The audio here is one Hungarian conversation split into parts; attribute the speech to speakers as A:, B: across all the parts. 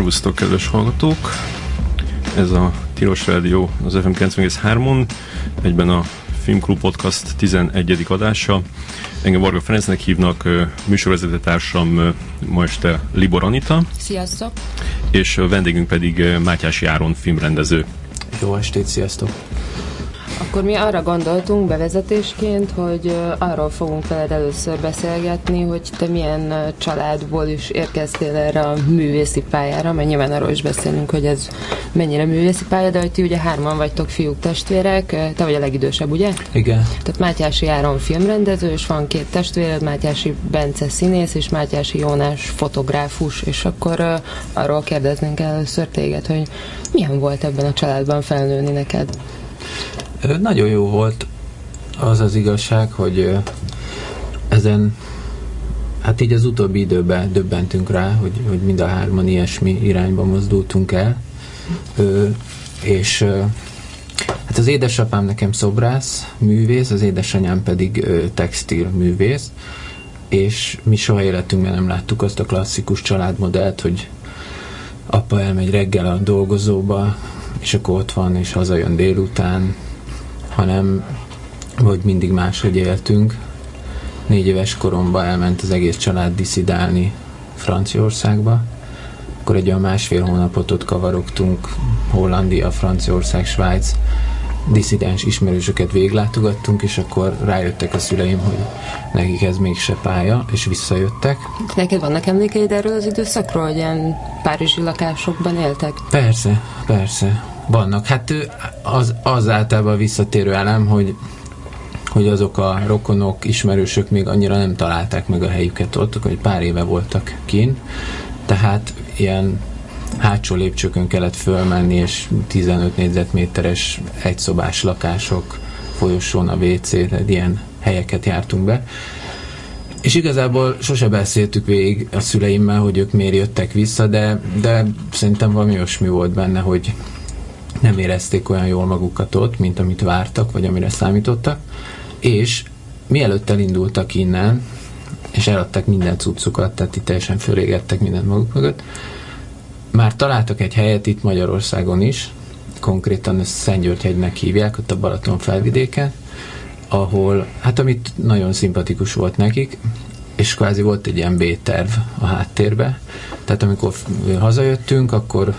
A: Szervusztok, kedves hallgatók! Ez a Tilos Rádió az FM 93-on, egyben a Filmklub Podcast 11. adása. Engem Varga Ferencnek hívnak, műsorvezető társam ma este Libor Anita.
B: Sziasztok!
A: És a vendégünk pedig Mátyás Járon filmrendező.
C: Jó estét, sziasztok!
B: Akkor mi arra gondoltunk bevezetésként, hogy arról fogunk veled először beszélgetni, hogy te milyen családból is érkeztél erre a művészi pályára, mert nyilván arról is beszélünk, hogy ez mennyire művészi pálya, de hogy ti ugye hárman vagytok fiúk testvérek, te vagy a legidősebb, ugye?
C: Igen.
B: Tehát Mátyási Áron filmrendező, és van két testvéred, Mátyási Bence színész, és Mátyási Jónás fotográfus, és akkor uh, arról kérdeznénk először téged, hogy milyen volt ebben a családban felnőni neked?
C: Nagyon jó volt az az igazság, hogy ezen hát így az utóbbi időben döbbentünk rá, hogy, hogy mind a hárman ilyesmi irányba mozdultunk el. És hát az édesapám nekem szobrász, művész, az édesanyám pedig ö, textil művész, és mi soha életünkben nem láttuk azt a klasszikus családmodellt, hogy apa elmegy reggel a dolgozóba, és akkor ott van, és hazajön délután, hanem hogy mindig máshogy éltünk. Négy éves koromban elment az egész család diszidálni Franciaországba. Akkor egy olyan másfél hónapot ott kavarogtunk, Hollandia, Franciaország, Svájc, diszidens ismerősöket véglátogattunk, és akkor rájöttek a szüleim, hogy nekik ez mégse pálya, és visszajöttek.
B: Neked vannak emlékeid erről az időszakról, hogy ilyen párizsi lakásokban éltek?
C: Persze, persze. Vannak. Hát az, az általában visszatérő elem, hogy hogy azok a rokonok, ismerősök még annyira nem találták meg a helyüket ott, hogy pár éve voltak kin, tehát ilyen hátsó lépcsőkön kellett fölmenni, és 15 négyzetméteres egyszobás lakások, folyosón a WC, ilyen helyeket jártunk be. És igazából sose beszéltük végig a szüleimmel, hogy ők miért jöttek vissza, de, de szerintem valami olyasmi volt benne, hogy nem érezték olyan jól magukat ott, mint amit vártak, vagy amire számítottak, és mielőtt elindultak innen, és eladtak minden cuccukat, tehát itt teljesen fölégettek mindent maguk mögött, már találtak egy helyet itt Magyarországon is, konkrétan Szentgyörgyhegynek hívják, ott a Balaton felvidéken, ahol, hát amit nagyon szimpatikus volt nekik, és kvázi volt egy ilyen B-terv a háttérbe. Tehát amikor hazajöttünk, akkor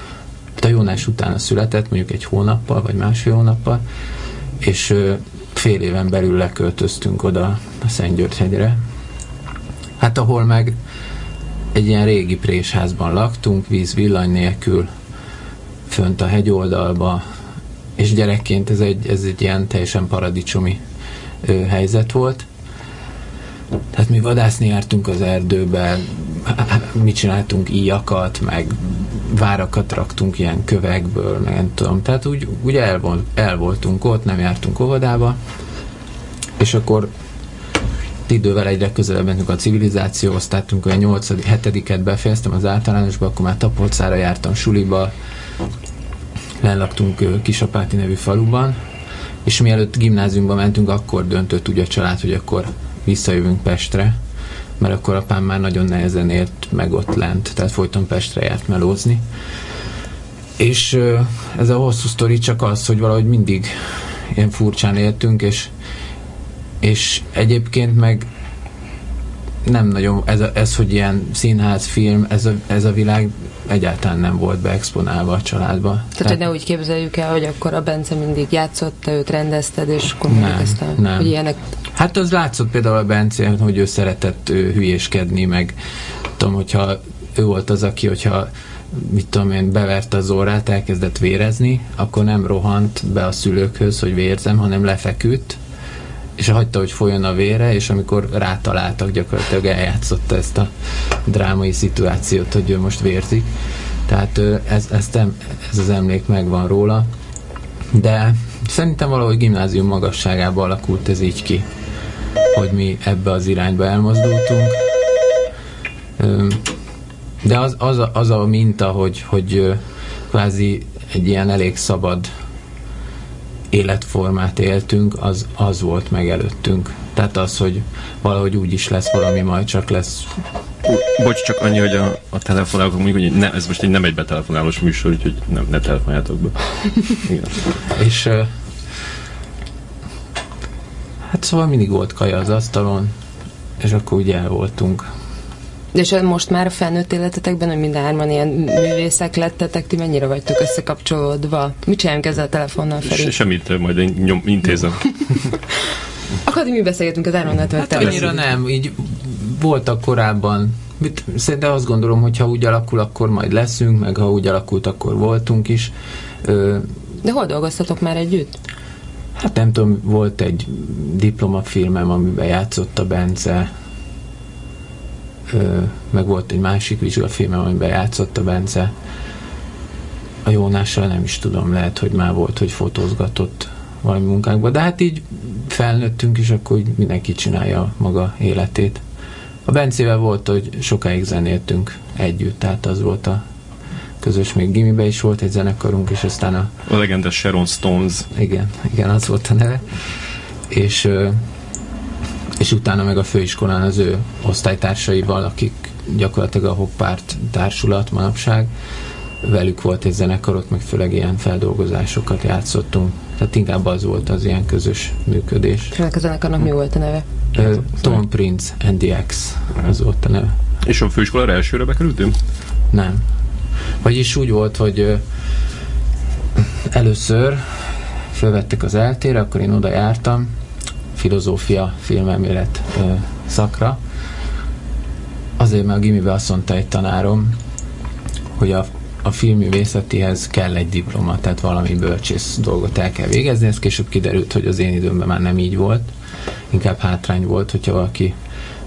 C: a Jónás született, mondjuk egy hónappal, vagy másfél hónappal, és fél éven belül leköltöztünk oda a Szentgyörgyhegyre. Hát ahol meg egy ilyen régi présházban laktunk, víz villany nélkül, fönt a hegyoldalba, és gyerekként ez egy, ez egy ilyen teljesen paradicsomi ö, helyzet volt. Tehát mi vadászni jártunk az erdőbe, mi csináltunk íjakat, meg várakat raktunk ilyen kövekből, meg nem tudom. Tehát úgy, úgy el, volt, el voltunk ott, nem jártunk óvodába, és akkor idővel egyre közelebb mentünk a civilizációhoz, tehát olyan 8 7 befejeztem az általánosba, akkor már Tapolcára jártam suliba, lelaktunk Kisapáti nevű faluban, és mielőtt gimnáziumba mentünk, akkor döntött úgy a család, hogy akkor visszajövünk Pestre, mert akkor apám már nagyon nehezen élt meg ott lent, tehát folyton Pestre járt melózni. És ez a hosszú sztori csak az, hogy valahogy mindig ilyen furcsán éltünk, és, és egyébként meg nem nagyon, ez, a, ez hogy ilyen színház, film, ez a, ez a világ egyáltalán nem volt beexponálva a családba.
B: Tehát, Tehát, hogy ne úgy képzeljük el, hogy akkor a Bence mindig játszott, te őt rendezted, és akkor nem, nem. hogy ilyenek...
C: Hát az látszott például a Bence, hogy ő szeretett ő, hülyéskedni, meg tudom, hogyha ő volt az, aki, hogyha mit tudom én, beverte az órát, elkezdett vérezni, akkor nem rohant be a szülőkhöz, hogy vérzem, hanem lefeküdt, és hagyta, hogy folyjon a vére, és amikor rátaláltak, gyakorlatilag eljátszotta ezt a drámai szituációt, hogy ő most vérzik. Tehát ez, ez, ez az emlék megvan róla. De szerintem valahogy gimnázium magasságában alakult ez így ki, hogy mi ebbe az irányba elmozdultunk. De az, az, a, az a minta, hogy, hogy kvázi egy ilyen elég szabad életformát éltünk, az, az volt meg előttünk. Tehát az, hogy valahogy úgy is lesz valami, majd csak lesz
A: Bocs, csak annyi, hogy a, a telefonálók mondjuk, hogy ne, ez most egy nem egy betelefonálós műsor, úgyhogy nem, ne telefonáljátok be. Igen.
C: És hát szóval mindig volt kaja az asztalon, és akkor ugye el voltunk.
B: És most már a felnőtt életetekben, hogy mind hárman ilyen művészek lettetek, ti mennyire vagytok összekapcsolódva? Mit csináljunk ezzel a telefonnal, Feri?
A: Se, semmit, majd én nyom, intézem.
B: Akkor mi beszélgetünk az Áron
C: Hát annyira nem, így voltak korábban mit, szerintem azt gondolom, hogy ha úgy alakul, akkor majd leszünk, meg ha úgy alakult, akkor voltunk is. Ö,
B: De hol dolgoztatok már együtt?
C: Hát nem tudom, volt egy diplomafilmem, amiben játszott a Bence, meg volt egy másik vizsgafilmem, amiben játszott a Bence. A Jónással nem is tudom, lehet, hogy már volt, hogy fotózgatott valami munkákba, de hát így felnőttünk, és akkor úgy mindenki csinálja maga életét. A Bencével volt, hogy sokáig zenéltünk együtt, tehát az volt a közös, még gimibe is volt egy zenekarunk, és aztán a...
A: A legendes Sharon Stones.
C: Igen, igen, az volt a neve. És, és utána meg a főiskolán az ő osztálytársaival, akik gyakorlatilag a hoppárt társulat manapság, velük volt egy zenekar, ott meg főleg ilyen feldolgozásokat játszottunk. Tehát inkább az volt az ilyen közös működés.
B: És ennek a zenekarnak mi volt a neve?
C: Tom Prince and the X, az volt a neve.
A: És a főiskolára elsőre bekerültünk?
C: Nem. Vagyis úgy volt, hogy először felvettek az eltére, akkor én oda jártam, filozófia, filmelmélet szakra. Azért, mert a gimibe azt mondta egy tanárom, hogy a a filmművészetihez kell egy diploma, tehát valami bölcsész dolgot el kell végezni, ez később kiderült, hogy az én időmben már nem így volt, inkább hátrány volt, hogyha valaki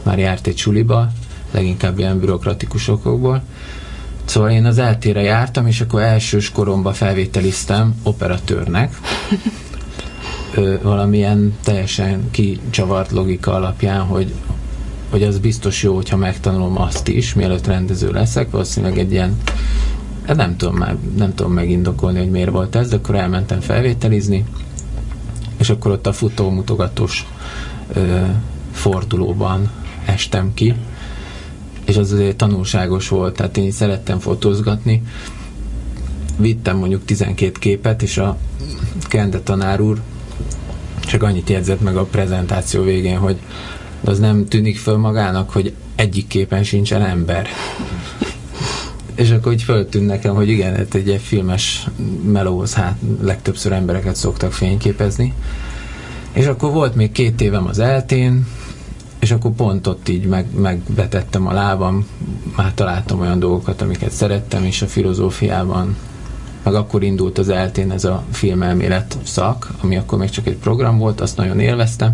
C: már járt egy suliba, leginkább ilyen bürokratikus okokból. Szóval én az eltére jártam, és akkor elsős koromban felvételiztem operatőrnek, ö, valamilyen teljesen kicsavart logika alapján, hogy hogy az biztos jó, hogyha megtanulom azt is, mielőtt rendező leszek, valószínűleg egy ilyen Hát nem tudom már, nem tudom megindokolni, hogy miért volt ez, de akkor elmentem felvételizni, és akkor ott a futómutogatós fordulóban estem ki, és az azért tanulságos volt, tehát én szerettem fotózgatni, vittem mondjuk 12 képet, és a Kende tanár úr csak annyit jegyzett meg a prezentáció végén, hogy az nem tűnik föl magának, hogy egyik képen sincsen ember és akkor így föltűnt nekem, hogy igen, hát egy filmes melóhoz hát legtöbbször embereket szoktak fényképezni. És akkor volt még két évem az eltén, és akkor pont ott így meg, megbetettem a lábam, már találtam olyan dolgokat, amiket szerettem, és a filozófiában meg akkor indult az eltén ez a filmelmélet szak, ami akkor még csak egy program volt, azt nagyon élveztem,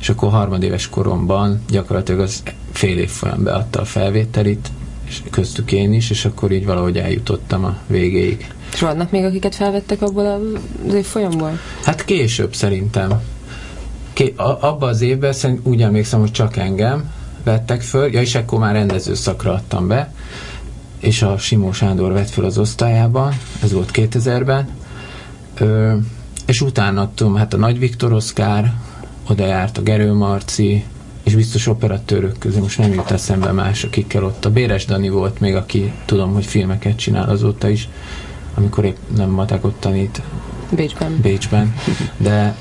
C: és akkor harmadéves koromban gyakorlatilag az fél év folyam beadta a felvételit, és köztük én is, és akkor így valahogy eljutottam a végéig.
B: És vannak még, akiket felvettek abból az folyamból?
C: Hát később szerintem. Ké- a- abban az évben szerint úgy emlékszem, hogy csak engem vettek föl, ja, és akkor már rendező szakra adtam be, és a Simó Sándor vett föl az osztályában, ez volt 2000-ben, Ö, és utána tudom, hát a Nagy Viktor Oszkár, oda járt a Gerő Marci, és biztos operatőrök közül most nem jut eszembe más, akikkel ott. A Béres Dani volt még, aki tudom, hogy filmeket csinál azóta is, amikor épp nem matekot tanít
B: Bécsben.
C: Bécsben, de,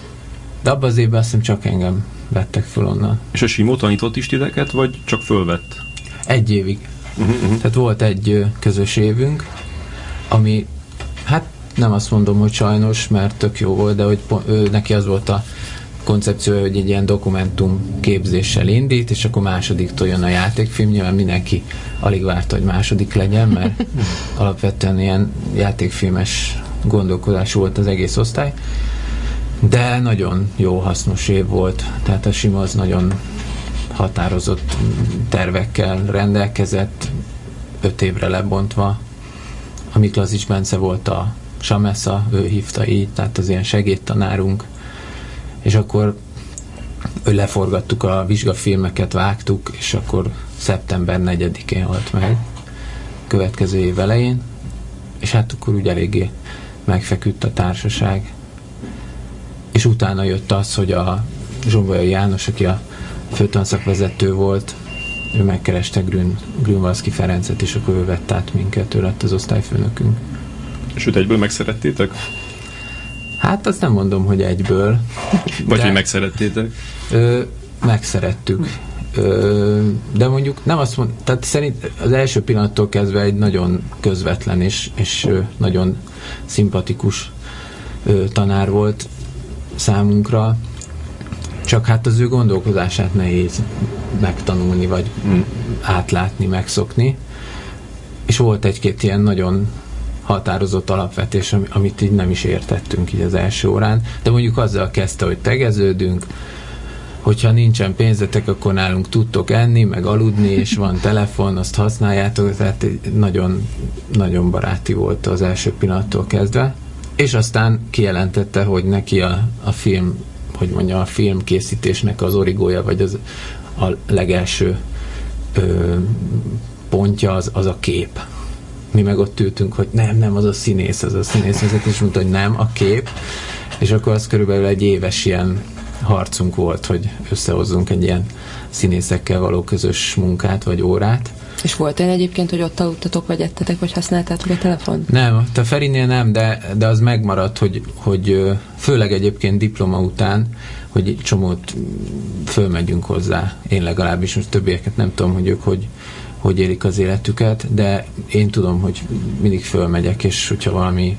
C: de abban az évben azt hiszem csak engem vettek föl onnan.
A: És a Simó tanított is titeket, vagy csak fölvett?
C: Egy évig. Uh-huh, uh-huh. Tehát volt egy közös évünk, ami hát nem azt mondom, hogy sajnos, mert tök jó volt, de hogy ő, neki az volt a koncepciója, hogy egy ilyen dokumentum képzéssel indít, és akkor másodiktól jön a játékfilm. Nyilván mindenki alig várta, hogy második legyen, mert alapvetően ilyen játékfilmes gondolkodás volt az egész osztály. De nagyon jó, hasznos év volt. Tehát a Sima az nagyon határozott tervekkel rendelkezett, öt évre lebontva. A Miklazics Bence volt a Samesza, ő hívta így, tehát az ilyen segédtanárunk, és akkor leforgattuk a vizsgafilmeket, vágtuk, és akkor szeptember 4-én halt meg, következő év elején, és hát akkor úgy eléggé megfeküdt a társaság. És utána jött az, hogy a Zsombolya János, aki a főtanszakvezető volt, ő megkereste Grün, Grünwalski Ferencet, és akkor ő vett át minket, ő lett az osztályfőnökünk.
A: És őt egyből megszerettétek?
C: Hát azt nem mondom, hogy egyből.
A: Vagy de, hogy megszerettétek?
C: Ö, megszerettük. Ö, de mondjuk nem azt mond, tehát szerint az első pillanattól kezdve egy nagyon közvetlen és, és nagyon szimpatikus ö, tanár volt számunkra, csak hát az ő gondolkozását nehéz megtanulni, vagy mm. átlátni, megszokni. És volt egy-két ilyen nagyon határozott alapvetés, amit így nem is értettünk így az első órán, de mondjuk azzal kezdte, hogy tegeződünk, hogyha nincsen pénzetek, akkor nálunk tudtok enni, meg aludni, és van telefon, azt használjátok, tehát nagyon, nagyon baráti volt az első pillanattól kezdve. És aztán kijelentette, hogy neki a, a film, hogy mondja, a film készítésnek az origója, vagy az a legelső ö, pontja az, az a kép mi meg ott ültünk, hogy nem, nem, az a színész, az a színész, és mondta, hogy nem, a kép, és akkor az körülbelül egy éves ilyen harcunk volt, hogy összehozzunk egy ilyen színészekkel való közös munkát vagy órát.
B: És volt olyan egyébként, hogy ott aludtatok, vagy ettetek, vagy használtátok a telefon?
C: Nem, a Ferinél nem, de, de az megmaradt, hogy, hogy főleg egyébként diploma után, hogy csomót fölmegyünk hozzá, én legalábbis, most többieket nem tudom, hogy ők hogy, hogy élik az életüket, de én tudom, hogy mindig fölmegyek, és hogyha valami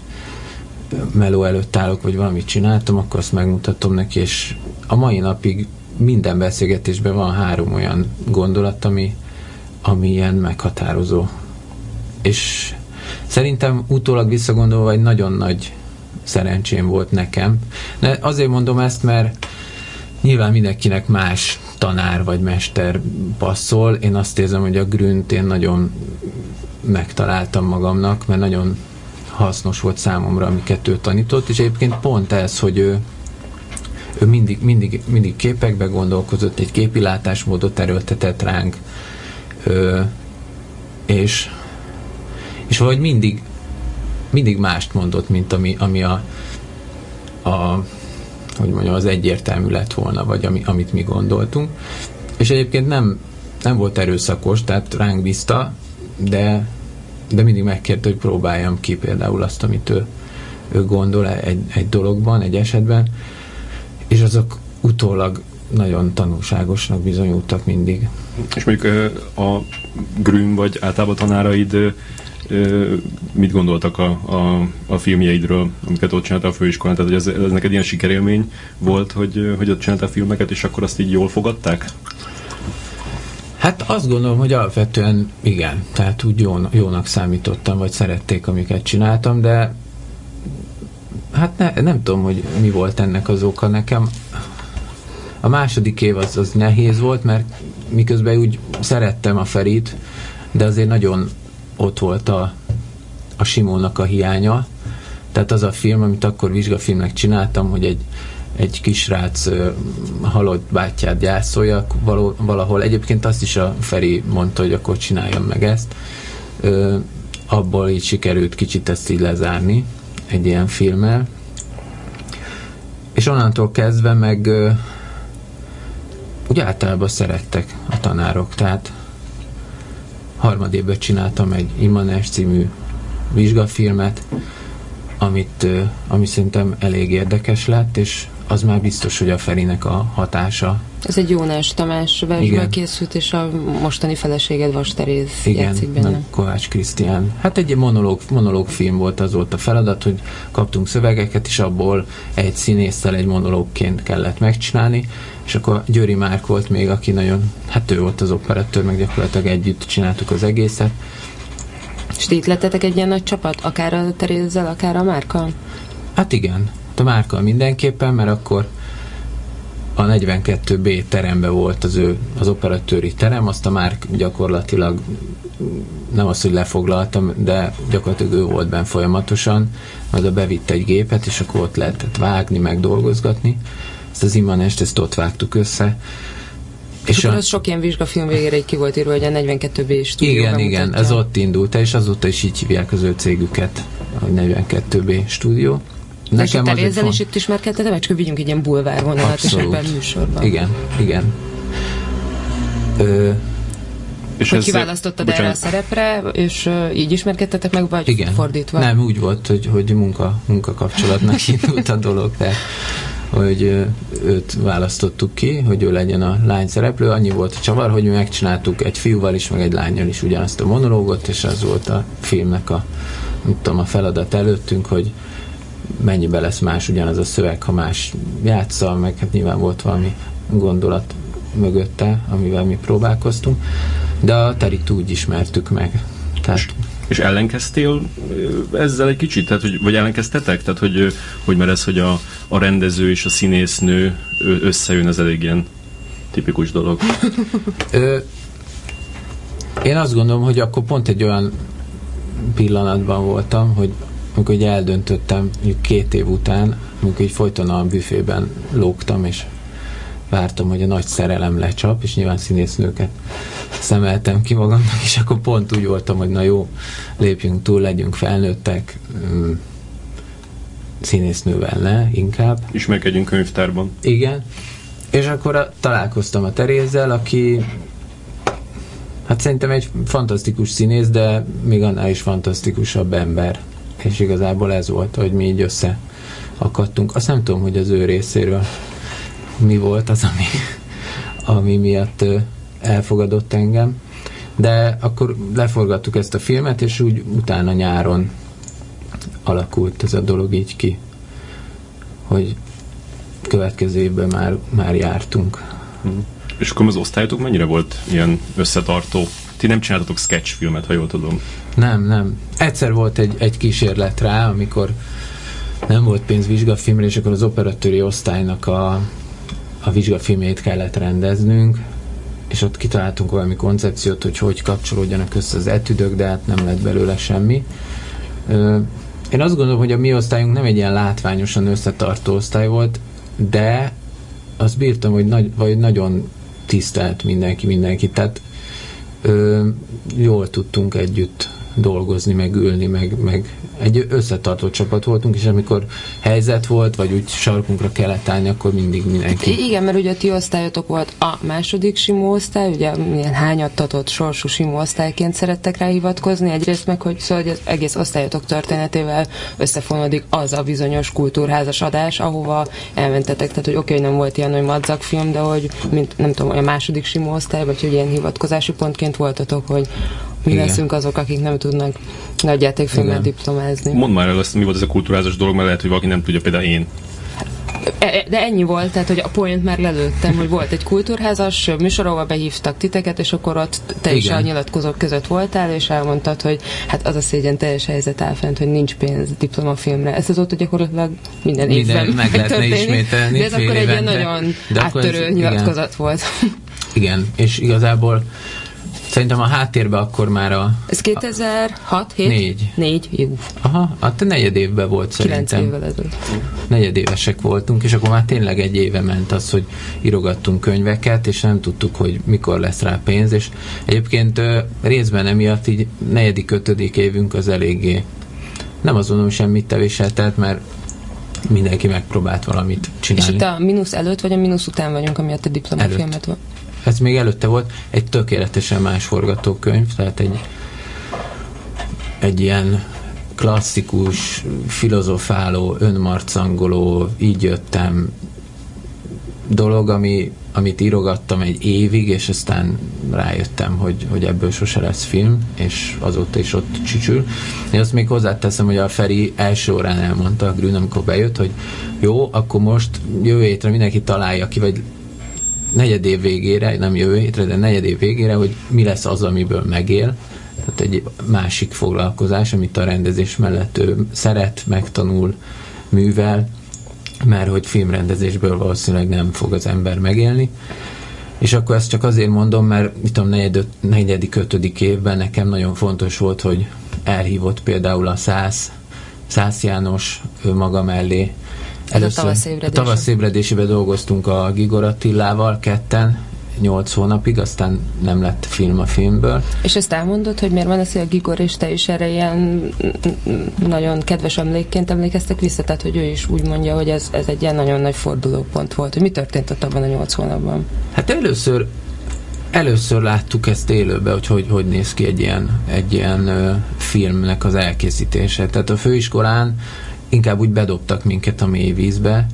C: meló előtt állok, vagy valamit csináltam, akkor azt megmutatom neki, és a mai napig minden beszélgetésben van három olyan gondolat, ami, ami ilyen meghatározó. És szerintem utólag visszagondolva egy nagyon nagy szerencsém volt nekem. De azért mondom ezt, mert nyilván mindenkinek más tanár vagy mester passzol. Én azt érzem, hogy a Grünt én nagyon megtaláltam magamnak, mert nagyon hasznos volt számomra, amiket ő tanított, és egyébként pont ez, hogy ő, ő mindig, mindig, mindig képekbe gondolkozott, egy képilátásmódot erőltetett ránk, ö, és, és valahogy mindig, mindig mást mondott, mint ami, ami a, a hogy mondjam, az egyértelmű lett volna, vagy ami, amit mi gondoltunk. És egyébként nem, nem volt erőszakos, tehát ránk bízta, de, de mindig megkérte, hogy próbáljam ki például azt, amit ő, ő gondol egy, egy dologban, egy esetben, és azok utólag nagyon tanulságosnak bizonyultak mindig.
A: És mondjuk a Grün vagy általában tanáraid mit gondoltak a, a, a filmjeidről, amiket ott csináltál a főiskolán? Tehát, hogy ez, ez neked ilyen sikerélmény volt, hogy, hogy ott csináltál filmeket, és akkor azt így jól fogadták?
C: Hát azt gondolom, hogy alapvetően igen, tehát úgy jó, jónak számítottam, vagy szerették, amiket csináltam, de hát ne, nem tudom, hogy mi volt ennek az oka nekem. A második év az, az nehéz volt, mert miközben úgy szerettem a Ferit, de azért nagyon ott volt a, a Simónak a hiánya. Tehát az a film, amit akkor vizsgafilmnek csináltam, hogy egy, egy kisrác halott bátyját gyászolja való, valahol. Egyébként azt is a Feri mondta, hogy akkor csináljam meg ezt. Uh, abból így sikerült kicsit ezt így lezárni egy ilyen filmmel. És onnantól kezdve meg úgy általában szerettek a tanárok, tehát harmadévben csináltam egy Immanes című vizsgafilmet, amit, ami szerintem elég érdekes lett, és az már biztos, hogy a Ferinek a hatása.
B: Ez egy Jónás Tamás versből készült, és a mostani feleséged Vas Teréz
C: Igen, játszik benne. Kovács Krisztián. Hát egy monológ, monológ film volt, az volt a feladat, hogy kaptunk szövegeket, és abból egy színésszel egy monológként kellett megcsinálni, és akkor Győri Márk volt még, aki nagyon, hát ő volt az operatőr, meg gyakorlatilag együtt csináltuk az egészet.
B: És itt lettetek egy ilyen nagy csapat, akár a Terézzel, akár a Márkkal?
C: Hát igen, a Márkkal mindenképpen, mert akkor a 42B terembe volt az ő az operatőri terem, azt a Márk gyakorlatilag nem az, hogy lefoglaltam, de gyakorlatilag ő volt benne folyamatosan, a bevitt egy gépet, és akkor ott lehetett vágni, meg dolgozgatni ezt az immanest, ezt ott vágtuk össze.
B: És, és akkor a... az sok ilyen vizsgafilm végére ki volt írva, hogy a 42B stúdió
C: Igen, igen, ez ott indult, és azóta is így hívják az ő cégüket, a 42B stúdió.
B: Nekem és a Terézzel is itt ismerkedtetem, vagy csak vigyünk egy ilyen bulvár vonalat, és ebben műsorban.
C: Igen, igen. Ö,
B: és hogy kiválasztottad erre a szerepre, és uh, így ismerkedtetek meg, vagy Igen. fordítva?
C: Nem, úgy volt, hogy, hogy munka, munka kapcsolatnak indult a dolog, de hogy őt választottuk ki, hogy ő legyen a lány szereplő. Annyi volt a csavar, hogy mi megcsináltuk egy fiúval is, meg egy lányjal is ugyanazt a monológot, és az volt a filmnek a, tudom, a feladat előttünk, hogy mennyibe lesz más ugyanaz a szöveg, ha más játsza, meg hát nyilván volt valami gondolat mögötte, amivel mi próbálkoztunk, de a Terit úgy ismertük meg.
A: Tehát... És, ellenkeztél ezzel egy kicsit? Tehát, hogy, vagy ellenkeztetek? Tehát, hogy, hogy mert ez, hogy a, a rendező és a színésznő összejön, az elég ilyen tipikus dolog.
C: Én azt gondolom, hogy akkor pont egy olyan pillanatban voltam, hogy amikor így eldöntöttem, két év után, amikor így folyton a büfében lógtam, és vártam, hogy a nagy szerelem lecsap, és nyilván színésznőket szemeltem ki magamnak, és akkor pont úgy voltam, hogy na jó, lépjünk túl, legyünk felnőttek, mm, színésznővel ne, inkább.
A: Ismerkedjünk könyvtárban.
C: Igen. És akkor a, találkoztam a Terézzel, aki hát szerintem egy fantasztikus színész, de még annál is fantasztikusabb ember. És igazából ez volt, hogy mi így össze akadtunk. Azt nem tudom, hogy az ő részéről mi volt az, ami, ami miatt elfogadott engem. De akkor leforgattuk ezt a filmet, és úgy utána nyáron alakult ez a dolog így ki, hogy következő évben már, már jártunk.
A: Mm. És akkor az osztályotok mennyire volt ilyen összetartó? Ti nem csináltatok sketchfilmet, ha jól tudom.
C: Nem, nem. Egyszer volt egy, egy kísérlet rá, amikor nem volt pénz vizsgafilmre, és akkor az operatőri osztálynak a, a vizsgafilmét kellett rendeznünk, és ott kitaláltunk valami koncepciót, hogy hogy kapcsolódjanak össze az etüdök, de hát nem lett belőle semmi. Én azt gondolom, hogy a mi osztályunk nem egy ilyen látványosan összetartó osztály volt, de azt bírtam, hogy, nagy, vagy nagyon tisztelt mindenki mindenki, tehát ö, jól tudtunk együtt dolgozni, meg ülni, meg, meg egy összetartó csapat voltunk, és amikor helyzet volt, vagy úgy sarkunkra kellett állni, akkor mindig mindenki.
B: Igen, mert ugye a ti osztályotok volt a második simó osztály, ugye milyen hányattatott sorsú simó osztályként szerettek rá hivatkozni, egyrészt meg, hogy szóval az egész osztályotok történetével összefonódik az a bizonyos kultúrházas adás, ahova elmentetek. Tehát, hogy oké, okay, nem volt ilyen, hogy madzak film, de hogy mint, nem tudom, a második simó osztály, vagy hogy ilyen hivatkozási pontként voltatok, hogy mi Igen. leszünk azok, akik nem tudnak nagyjátékfilmet diplomázni.
A: Mondd már el azt, mi volt ez a kultúrázas dolog, mert lehet, hogy valaki nem tudja, például én.
B: E, e, de ennyi volt, tehát hogy a point már lelőttem, hogy volt egy kultúrházas műsor, ahol behívtak titeket, és akkor ott te Igen. is a nyilatkozók között voltál, és elmondtad, hogy hát az a szégyen teljes helyzet áll fent, hogy nincs pénz diplomafilmre. Ezt az ott gyakorlatilag minden, minden évben
C: meg lehetne ismételni.
B: De ez akkor egy ilyen nagyon de áttörő ez, nyilatkozat igen. volt.
C: Igen, és igazából Szerintem a háttérben akkor már a...
B: Ez 2006, 7?
C: 4.
B: 4, jó.
C: Aha, hát negyed évben volt szerintem. 9 évvel ezelőtt. Negyedévesek voltunk, és akkor már tényleg egy éve ment az, hogy írogattunk könyveket, és nem tudtuk, hogy mikor lesz rá pénz, és egyébként részben emiatt így negyedik, ötödik évünk az eléggé nem azt mondom, semmit tevéseltelt, mert mindenki megpróbált valamit csinálni.
B: És itt a mínusz előtt, vagy a mínusz után vagyunk, amiatt a diplomafilmet van?
C: Ez még előtte volt, egy tökéletesen más forgatókönyv, tehát egy, egy ilyen klasszikus, filozofáló, önmarcangoló, így jöttem dolog, ami, amit írogattam egy évig, és aztán rájöttem, hogy, hogy ebből sose lesz film, és azóta is ott csücsül. Én azt még hozzáteszem, hogy a Feri első órán elmondta a Grün, amikor bejött, hogy jó, akkor most jövő hétre mindenki találja ki, vagy negyed év végére, nem jövő hétre, de negyed év végére, hogy mi lesz az, amiből megél. Tehát egy másik foglalkozás, amit a rendezés mellett ő szeret, megtanul, művel, mert hogy filmrendezésből valószínűleg nem fog az ember megélni. És akkor ezt csak azért mondom, mert mit tudom, negyed, negyedik, ötödik évben nekem nagyon fontos volt, hogy elhívott például a Szász, Szász János ő maga mellé,
B: Először, a tavasz
C: ébredésében dolgoztunk a Gigor Attilával ketten, 8 hónapig, aztán nem lett film a filmből.
B: És ezt elmondod, hogy miért van ez, hogy a Gigor és te is erre ilyen nagyon kedves emlékként emlékeztek vissza, tehát hogy ő is úgy mondja, hogy ez, ez egy ilyen nagyon nagy fordulópont volt. Hogy mi történt ott abban a 8 hónapban?
C: Hát először először láttuk ezt élőben, hogy hogy, hogy néz ki egy ilyen, egy ilyen ö, filmnek az elkészítése. Tehát a főiskolán inkább úgy bedobtak minket a mély vízbe,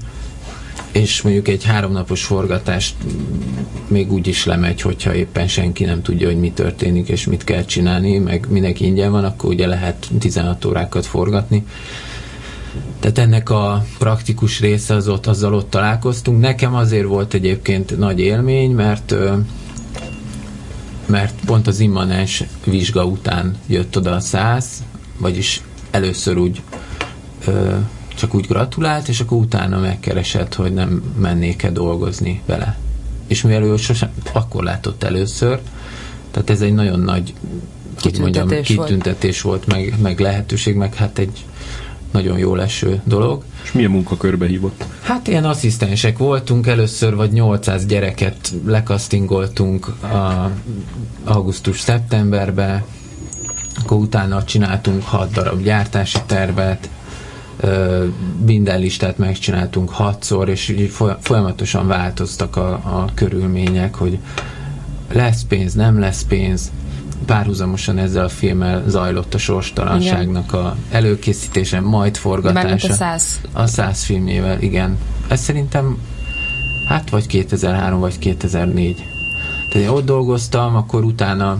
C: és mondjuk egy háromnapos forgatást még úgy is lemegy, hogyha éppen senki nem tudja, hogy mi történik és mit kell csinálni, meg mindenki ingyen van, akkor ugye lehet 16 órákat forgatni. Tehát ennek a praktikus része az ott, azzal ott találkoztunk. Nekem azért volt egyébként nagy élmény, mert mert pont az immanens vizsga után jött oda a száz, vagyis először úgy ö, csak úgy gratulált, és akkor utána megkeresett, hogy nem mennék-e dolgozni vele. És mivel ő sosem, akkor látott először, tehát ez egy nagyon nagy kitüntetés, mondjam, kitüntetés volt, volt meg, meg lehetőség, meg hát egy nagyon jó leső dolog.
A: És milyen munkakörbe hívott?
C: Hát ilyen asszisztensek voltunk, először vagy 800 gyereket lekasztingoltunk a augusztus-szeptemberbe, akkor utána csináltunk 6 darab gyártási tervet, minden listát megcsináltunk hatszor, és így folyamatosan változtak a, a körülmények, hogy lesz pénz, nem lesz pénz, párhuzamosan ezzel a filmmel zajlott a sorstalanságnak a előkészítése, majd forgatása.
B: a száz.
C: A száz filmjével, igen. Ez szerintem hát vagy 2003, vagy 2004. Tehát én ott dolgoztam, akkor utána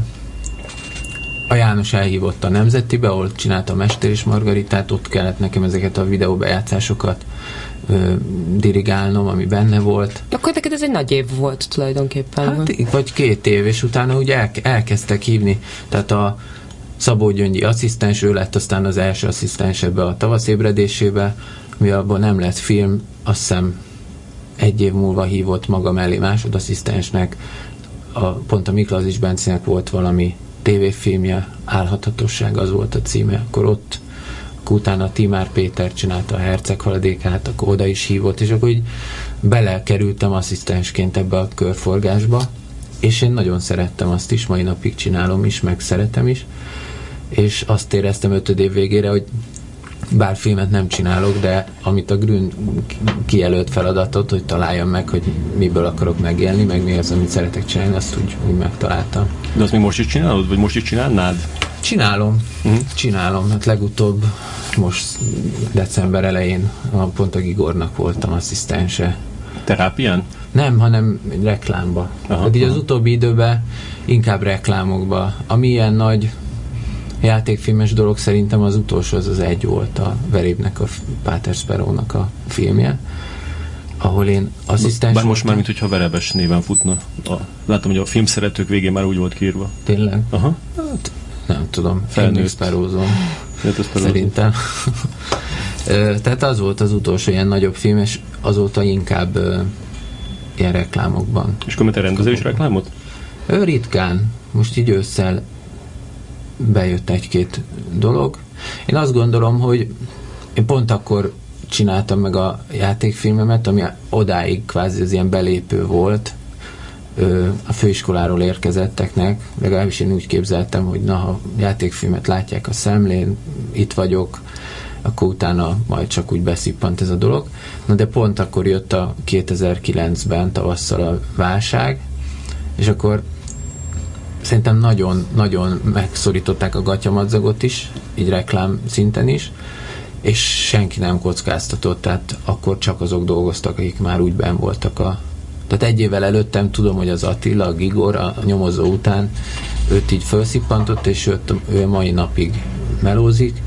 C: a János elhívott a Nemzetibe, ahol csinálta a Mester és Margaritát, ott kellett nekem ezeket a videóbejátszásokat ö, dirigálnom, ami benne volt.
B: Akkor neked ez egy nagy év volt tulajdonképpen.
C: Hát, vagy két év, és utána ugye el, elkezdtek hívni. Tehát a Szabó Gyöngyi asszisztens, ő lett aztán az első asszisztens ebbe a tavasz ébredésébe, mi abban nem lett film, azt hiszem egy év múlva hívott maga mellé másodasszisztensnek, a, pont a Miklazis Bencének volt valami tévéfilmje, Álhatatosság az volt a címe, akkor ott akkor utána Timár Péter csinálta a Herceg haladékát, akkor oda is hívott, és akkor így belekerültem asszisztensként ebbe a körforgásba, és én nagyon szerettem azt is, mai napig csinálom is, meg szeretem is, és azt éreztem ötöd év végére, hogy bár filmet nem csinálok, de amit a Grün kijelölt feladatot, hogy találjam meg, hogy miből akarok megélni, meg mi az, amit szeretek csinálni, azt úgy, úgy megtaláltam.
A: De azt még most is csinálod, vagy most is csinálnád?
C: Csinálom, uh-huh. csinálom. Hát legutóbb most december elején a pont a Gigornak voltam asszisztense.
A: Terápián?
C: Nem, hanem egy reklámba. Aha, hát így az utóbbi időben inkább reklámokba. Ami ilyen nagy játékfilmes dolog szerintem az utolsó az az egy volt a Verébnek, a Páter Sparrow-nak a filmje ahol én asszisztens
A: Bár most már, mint hogyha Verebes néven futna. A, látom, hogy a film szeretők végén már úgy volt kiírva.
C: Tényleg?
A: Aha.
C: Hát, nem tudom. Felnőtt. Szerintem. Tehát az volt az utolsó ilyen nagyobb film, és azóta inkább ilyen reklámokban.
A: És akkor te rendező is reklámot?
C: Ő ritkán. Most így ősszel bejött egy-két dolog. Én azt gondolom, hogy én pont akkor csináltam meg a játékfilmemet, ami odáig kvázi az ilyen belépő volt a főiskoláról érkezetteknek, legalábbis én úgy képzeltem, hogy na, ha játékfilmet látják a szemlén, itt vagyok, akkor utána majd csak úgy beszippant ez a dolog. Na de pont akkor jött a 2009-ben tavasszal a válság, és akkor szerintem nagyon-nagyon megszorították a gatyamadzagot is, így reklám szinten is, és senki nem kockáztatott, tehát akkor csak azok dolgoztak, akik már úgy ben voltak a... Tehát egy évvel előttem tudom, hogy az Attila, a Gigor, a nyomozó után őt így felszippantott, és őt, ő mai napig melózik.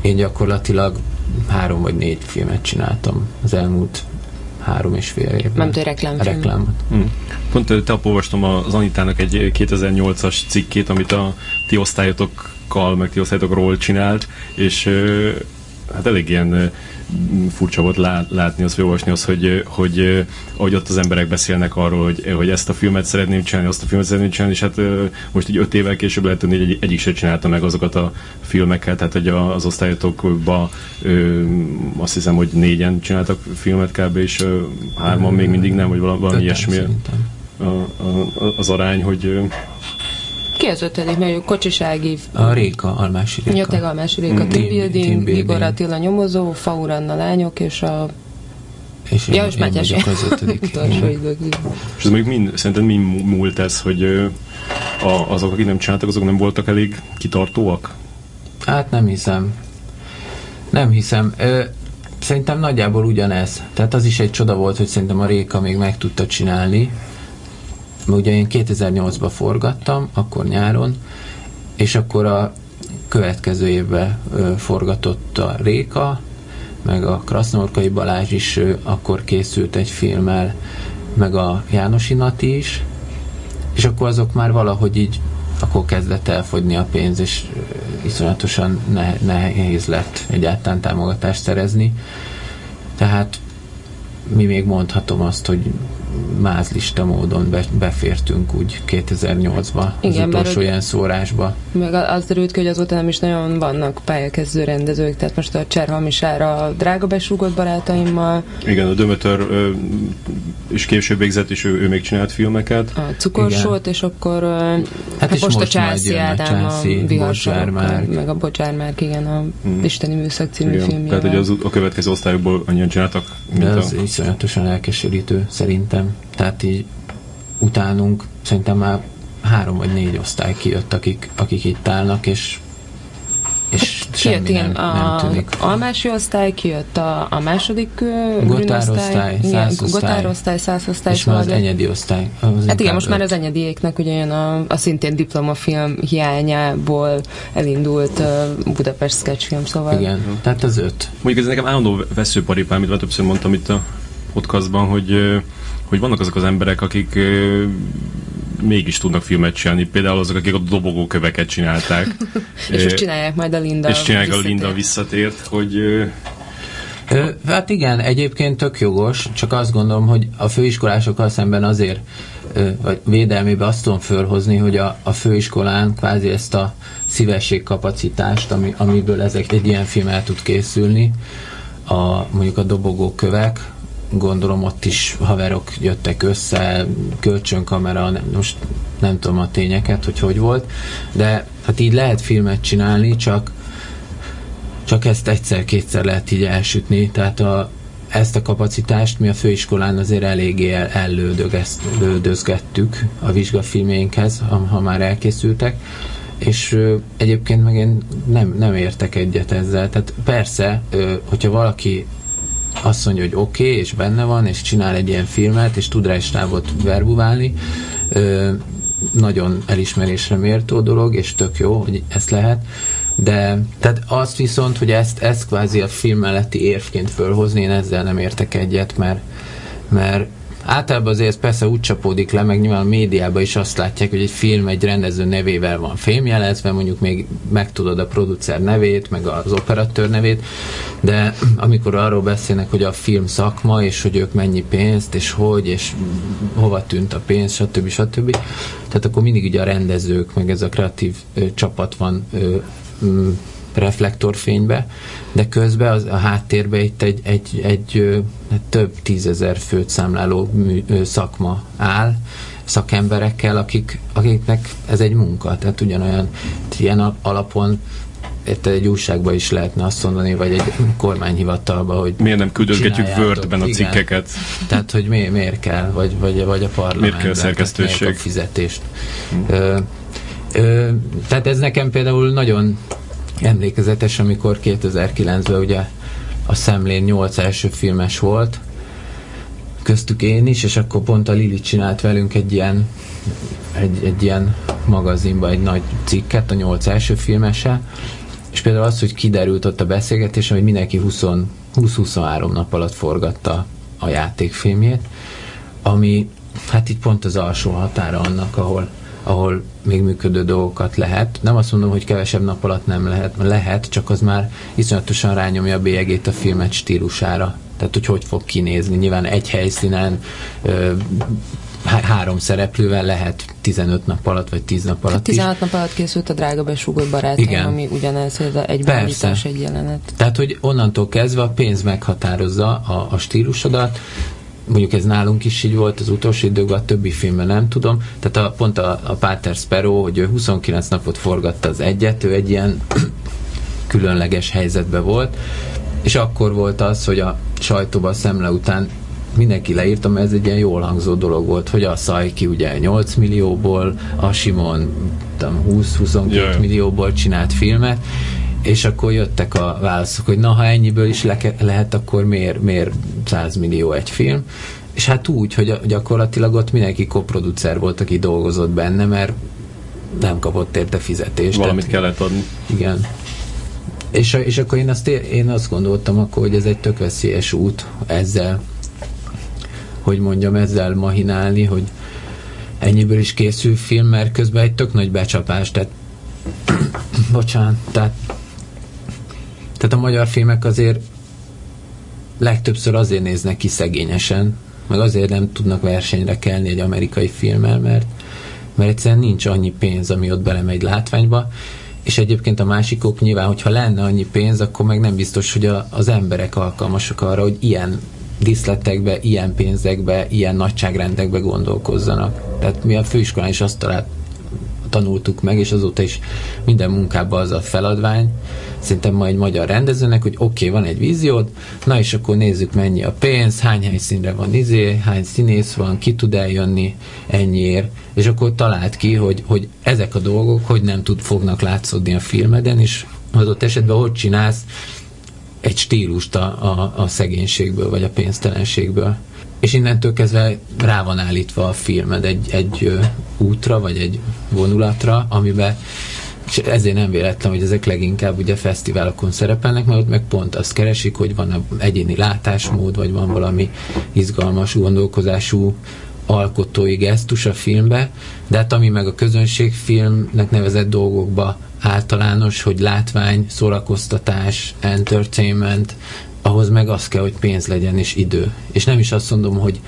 C: Én gyakorlatilag három vagy négy filmet csináltam az elmúlt három és fél évben.
B: Nem egy reklámfilm.
C: Reklámot. Hmm.
A: Pont te olvastam az Anitának egy 2008-as cikkét, amit a ti osztályotokkal, meg ti osztályotokról csinált, és hát elég ilyen furcsa volt látni, azt olvasni, az, hogy, hogy ahogy ott az emberek beszélnek arról, hogy, hogy ezt a filmet szeretném csinálni, azt a filmet szeretném csinálni, és hát most így öt évvel később lehet tudni, hogy egy, egyik se csinálta meg azokat a filmeket, tehát hogy az osztályotokba azt hiszem, hogy négyen csináltak filmet kb. és hárman még mindig nem, vagy valami ilyesmi. a, a, az arány, hogy
B: ki az ötödik? Mert Kocsisági...
C: A Réka, Almási Réka.
B: Nyöteg Almási Réka, mm. Team, Building, team building. Igor Attila nyomozó, Fauranna lányok, és a
C: és ja, és Mátyás az ötödik.
A: és ez mondjuk mind, szerinted mind múlt ez, hogy a, azok, akik nem csináltak, azok nem voltak elég kitartóak?
C: Hát nem hiszem. Nem hiszem. Ö, szerintem nagyjából ugyanez. Tehát az is egy csoda volt, hogy szerintem a Réka még meg tudta csinálni. Ugye én 2008-ban forgattam, akkor nyáron, és akkor a következő évben ö, forgatott a Réka, meg a Krasznorkai Balázs is akkor készült egy filmmel, meg a János Inati is, és akkor azok már valahogy így akkor kezdett elfogyni a pénz, és iszonyatosan nehéz lett egyáltalán támogatást szerezni. Tehát mi még mondhatom azt, hogy mázlista módon be, befértünk úgy 2008-ba, az utolsó ilyen szórásba.
B: Meg az derült ki, hogy azóta nem is nagyon vannak pályakezdő rendezők, tehát most a Cserhamisára drága besúgott barátaimmal.
A: Igen, a Dömötör és később végzett, és ő, ő még csinált filmeket.
B: A Cukorsót, és akkor hát,
C: hát és most, most a Császi Ádám, a
B: Bocsármárk. meg a Bocsármárk, igen, a mm. Isteni Műszak című igen. filmjével.
A: Tehát, hogy az, a következő osztályokból annyian csináltak,
C: mint De az a... iszonyatosan elkeserítő, szerintem. Tehát így utánunk szerintem már három vagy négy osztály kijött, akik, akik itt állnak, és és hát, semmi kijött, nem, a nem tűnik.
B: Almási osztály, kijött a, a második
C: Gotárosztály,
B: Gotárosztály, százosztály.
C: És már az enyedi osztály.
B: Az hát igen, most öt. már az enyediéknek ugye jön a, a szintén diplomafilm hiányából elindult uh, Budapest sketchfilm, szóval.
C: Igen, tehát az öt.
A: Mondjuk ez nekem állandó veszőparipám, amit már többször mondtam itt a podcastban, hogy hogy vannak azok az emberek, akik mégis tudnak filmet csinálni. Például azok, akik a dobogóköveket csinálták.
B: és most csinálják majd a Linda
A: És csinálják a Linda visszatért, hogy...
C: Ö, hát igen, egyébként tök jogos, csak azt gondolom, hogy a főiskolásokkal szemben azért ö, vagy védelmébe azt tudom fölhozni, hogy a, a főiskolán kvázi ezt a szívességkapacitást, ami, amiből ezek egy ilyen film el tud készülni, a, mondjuk a dobogókövek, gondolom ott is haverok jöttek össze, kölcsönkamera, nem, most nem tudom a tényeket, hogy hogy volt, de hát így lehet filmet csinálni, csak csak ezt egyszer-kétszer lehet így elsütni, tehát a, ezt a kapacitást mi a főiskolán azért eléggé el, ellődözgettük a vizsgafilmjeinkhez, ha, ha már elkészültek, és ö, egyébként meg én nem, nem értek egyet ezzel. Tehát persze, ö, hogyha valaki azt mondja, hogy oké, okay, és benne van, és csinál egy ilyen filmet, és tud rá is távot verbuválni, ö, nagyon elismerésre méltó dolog, és tök jó, hogy ezt lehet, de tehát azt viszont, hogy ezt, ezt kvázi a film melletti érvként fölhozni, én ezzel nem értek egyet, mert, mert Általában azért ez persze úgy csapódik le, meg nyilván a médiában is azt látják, hogy egy film egy rendező nevével van fémjelezve, mondjuk még megtudod a producer nevét, meg az operatőr nevét, de amikor arról beszélnek, hogy a film szakma, és hogy ők mennyi pénzt, és hogy, és hova tűnt a pénz, stb. stb. Tehát akkor mindig ugye a rendezők, meg ez a kreatív ö, csapat van ö, reflektorfénybe, de közben az, a háttérben itt egy, egy, egy, egy több tízezer főt számláló mű, szakma áll, szakemberekkel, akik, akiknek ez egy munka, tehát ugyanolyan ilyen alapon itt egy újságban is lehetne azt mondani, vagy egy kormányhivatalba, hogy
A: miért nem küldözgetjük Wordben a cikkeket?
C: Igen. Tehát, hogy mi, miért kell, vagy, vagy, vagy a parlamentben.
A: Miért kell szerkesztőség? Miért
C: fizetést. Hmm. Ö, ö, tehát ez nekem például nagyon emlékezetes, amikor 2009-ben ugye a Szemlén 8 első filmes volt, köztük én is, és akkor pont a Lili csinált velünk egy ilyen egy, egy ilyen magazinba egy nagy cikket, a 8 első filmese, és például az, hogy kiderült ott a beszélgetés, hogy mindenki 20-23 nap alatt forgatta a játékfilmjét, ami hát itt pont az alsó határa annak, ahol ahol még működő dolgokat lehet. Nem azt mondom, hogy kevesebb nap alatt nem lehet, lehet, csak az már iszonyatosan rányomja a bélyegét a filmet stílusára. Tehát, hogy hogy fog kinézni. Nyilván egy helyszínen ö, három szereplővel lehet 15 nap alatt, vagy 10 nap alatt
B: 16 is. nap alatt készült a drága besúgott barátom, Igen. ami ugyanez, hogy egy beállítás, egy jelenet.
C: Tehát, hogy onnantól kezdve a pénz meghatározza a, a stílusodat, mondjuk ez nálunk is így volt az utolsó időkben, a többi filmben nem tudom. Tehát a, pont a, a Pater Sparrow, hogy ő 29 napot forgatta az egyet, ő egy ilyen különleges helyzetben volt, és akkor volt az, hogy a sajtóban a szemle után mindenki leírta, mert ez egy ilyen jól hangzó dolog volt, hogy a Szajki ugye 8 millióból, a Simon 20-22 millióból csinált filmet, és akkor jöttek a válaszok, hogy na, ha ennyiből is le- lehet, akkor miért, miért 100 millió egy film? És hát úgy, hogy gyakorlatilag ott mindenki koproducer volt, aki dolgozott benne, mert nem kapott érte fizetést.
A: Valamit tehát, kellett adni.
C: Igen. És, és akkor én azt, én azt gondoltam akkor, hogy ez egy tök veszélyes út ezzel, hogy mondjam, ezzel mahinálni, hogy ennyiből is készül film, mert közben egy tök nagy becsapás, tehát bocsánat, tehát tehát a magyar filmek azért legtöbbször azért néznek ki szegényesen, meg azért nem tudnak versenyre kelni egy amerikai filmmel, mert, mert egyszerűen nincs annyi pénz, ami ott belemegy látványba, és egyébként a másikok nyilván, hogyha lenne annyi pénz, akkor meg nem biztos, hogy a, az emberek alkalmasak arra, hogy ilyen diszletekbe, ilyen pénzekbe, ilyen nagyságrendekbe gondolkozzanak. Tehát mi a főiskolán is azt talált, tanultuk meg, és azóta is minden munkában az a feladvány, szerintem ma egy magyar rendezőnek, hogy oké, okay, van egy víziód, na és akkor nézzük mennyi a pénz, hány helyszínre van izé, hány színész van, ki tud eljönni ennyiért, és akkor talált ki, hogy, hogy ezek a dolgok hogy nem tud, fognak látszódni a filmeden, és adott esetben hogy csinálsz egy stílust a, a, a szegénységből, vagy a pénztelenségből. És innentől kezdve rá van állítva a filmed egy, egy útra, vagy egy vonulatra, amiben és ezért nem véletlen, hogy ezek leginkább ugye fesztiválokon szerepelnek, mert ott meg pont azt keresik, hogy van egyéni látásmód, vagy van valami izgalmas gondolkozású alkotói gesztus a filmbe, de hát ami meg a közönségfilmnek nevezett dolgokba általános, hogy látvány, szórakoztatás, entertainment, ahhoz meg az kell, hogy pénz legyen és idő. És nem is azt mondom, hogy,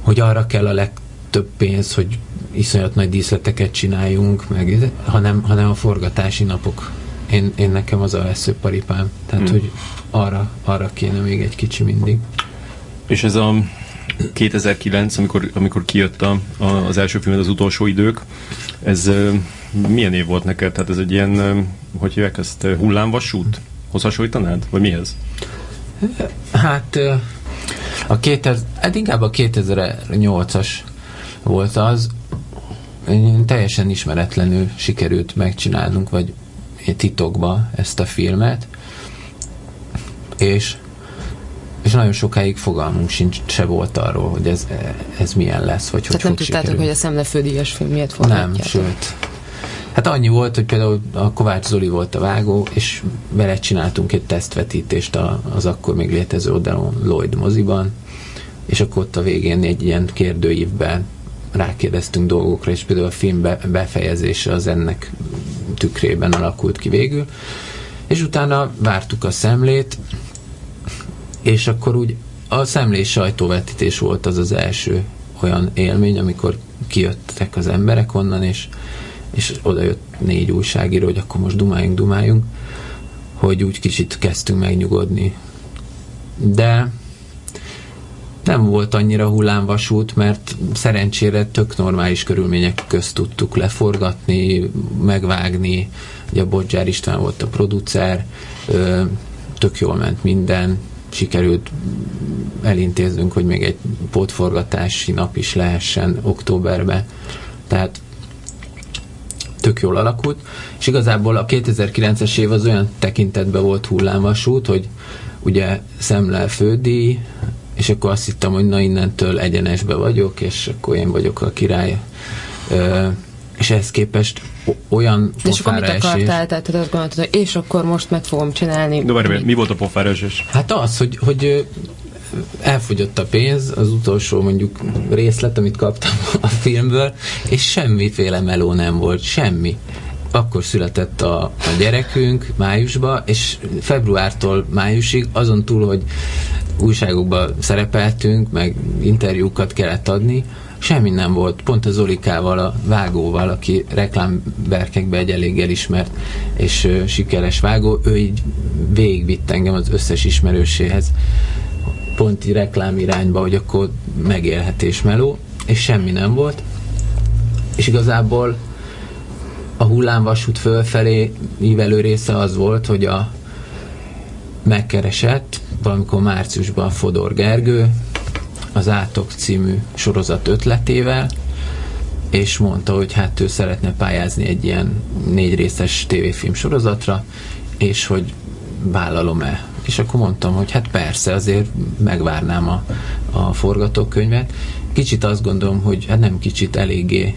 C: hogy arra kell a legtöbb pénz, hogy iszonyat nagy díszleteket csináljunk, meg, hanem, hanem a forgatási napok. Én, én nekem az a veszőparipám. Tehát, hmm. hogy arra, arra kéne még egy kicsi mindig.
A: És ez a 2009, amikor, amikor kijött a, a, az első film, az utolsó idők, ez milyen év volt neked? Tehát ez egy ilyen, hogy hívják ezt, hullámvasút? Hoz hasonlítanád? Vagy mihez?
C: Hát a 2000, hát inkább a 2008-as volt az, teljesen ismeretlenül sikerült megcsinálnunk, vagy titokba ezt a filmet, és és nagyon sokáig fogalmunk sincs, se volt arról, hogy ez, ez milyen lesz, vagy
B: Tehát
C: hogy
B: nem tudtátok, sikerül. hogy a szemlefődíjas film miért
C: forgatjátok? Nem, sőt. Hát annyi volt, hogy például a Kovács Zoli volt a vágó, és vele csináltunk egy tesztvetítést az akkor még létező oldalon Lloyd moziban, és akkor ott a végén egy ilyen kérdőívben rákérdeztünk dolgokra, és például a film befejezése az ennek tükrében alakult ki végül. És utána vártuk a szemlét, és akkor úgy a szemlés sajtóvetítés volt az az első olyan élmény, amikor kijöttek az emberek onnan, és, és oda jött négy újságíró, hogy akkor most dumáljunk, dumáljunk, hogy úgy kicsit kezdtünk megnyugodni. De nem volt annyira hullámvasút, mert szerencsére tök normális körülmények közt tudtuk leforgatni, megvágni. Ugye Bodzsár István volt a producer, tök jól ment minden, sikerült elintéznünk, hogy még egy pótforgatási nap is lehessen októberben. Tehát tök jól alakult, és igazából a 2009-es év az olyan tekintetben volt hullámvasút, hogy ugye szemle fődi, és akkor azt hittem, hogy na innentől egyenesbe vagyok, és akkor én vagyok a király. Ö, és ehhez képest olyan
B: És akkor mit akartál? Tehát azt gondoltad, hogy és akkor most meg fogom csinálni.
A: De várj, mi volt a pofára esés?
C: Hát az, hogy, hogy elfogyott a pénz, az utolsó mondjuk részlet, amit kaptam a filmből, és semmiféle meló nem volt, semmi. Akkor született a, a gyerekünk májusba, és februártól májusig, azon túl, hogy újságokban szerepeltünk, meg interjúkat kellett adni, semmi nem volt. Pont az Zolikával, a vágóval, aki reklámberkekben egy elég elismert és ö, sikeres vágó, ő így végigvitt engem az összes ismerőséhez ponti reklám irányba, hogy akkor megélhetés meló, és semmi nem volt. És igazából a hullámvasút fölfelé ívelő része az volt, hogy a megkeresett valamikor márciusban Fodor Gergő az Átok című sorozat ötletével, és mondta, hogy hát ő szeretne pályázni egy ilyen négy részes tévéfilm sorozatra, és hogy vállalom-e. És akkor mondtam, hogy hát persze, azért megvárnám a, a forgatókönyvet. Kicsit azt gondolom, hogy hát nem kicsit, eléggé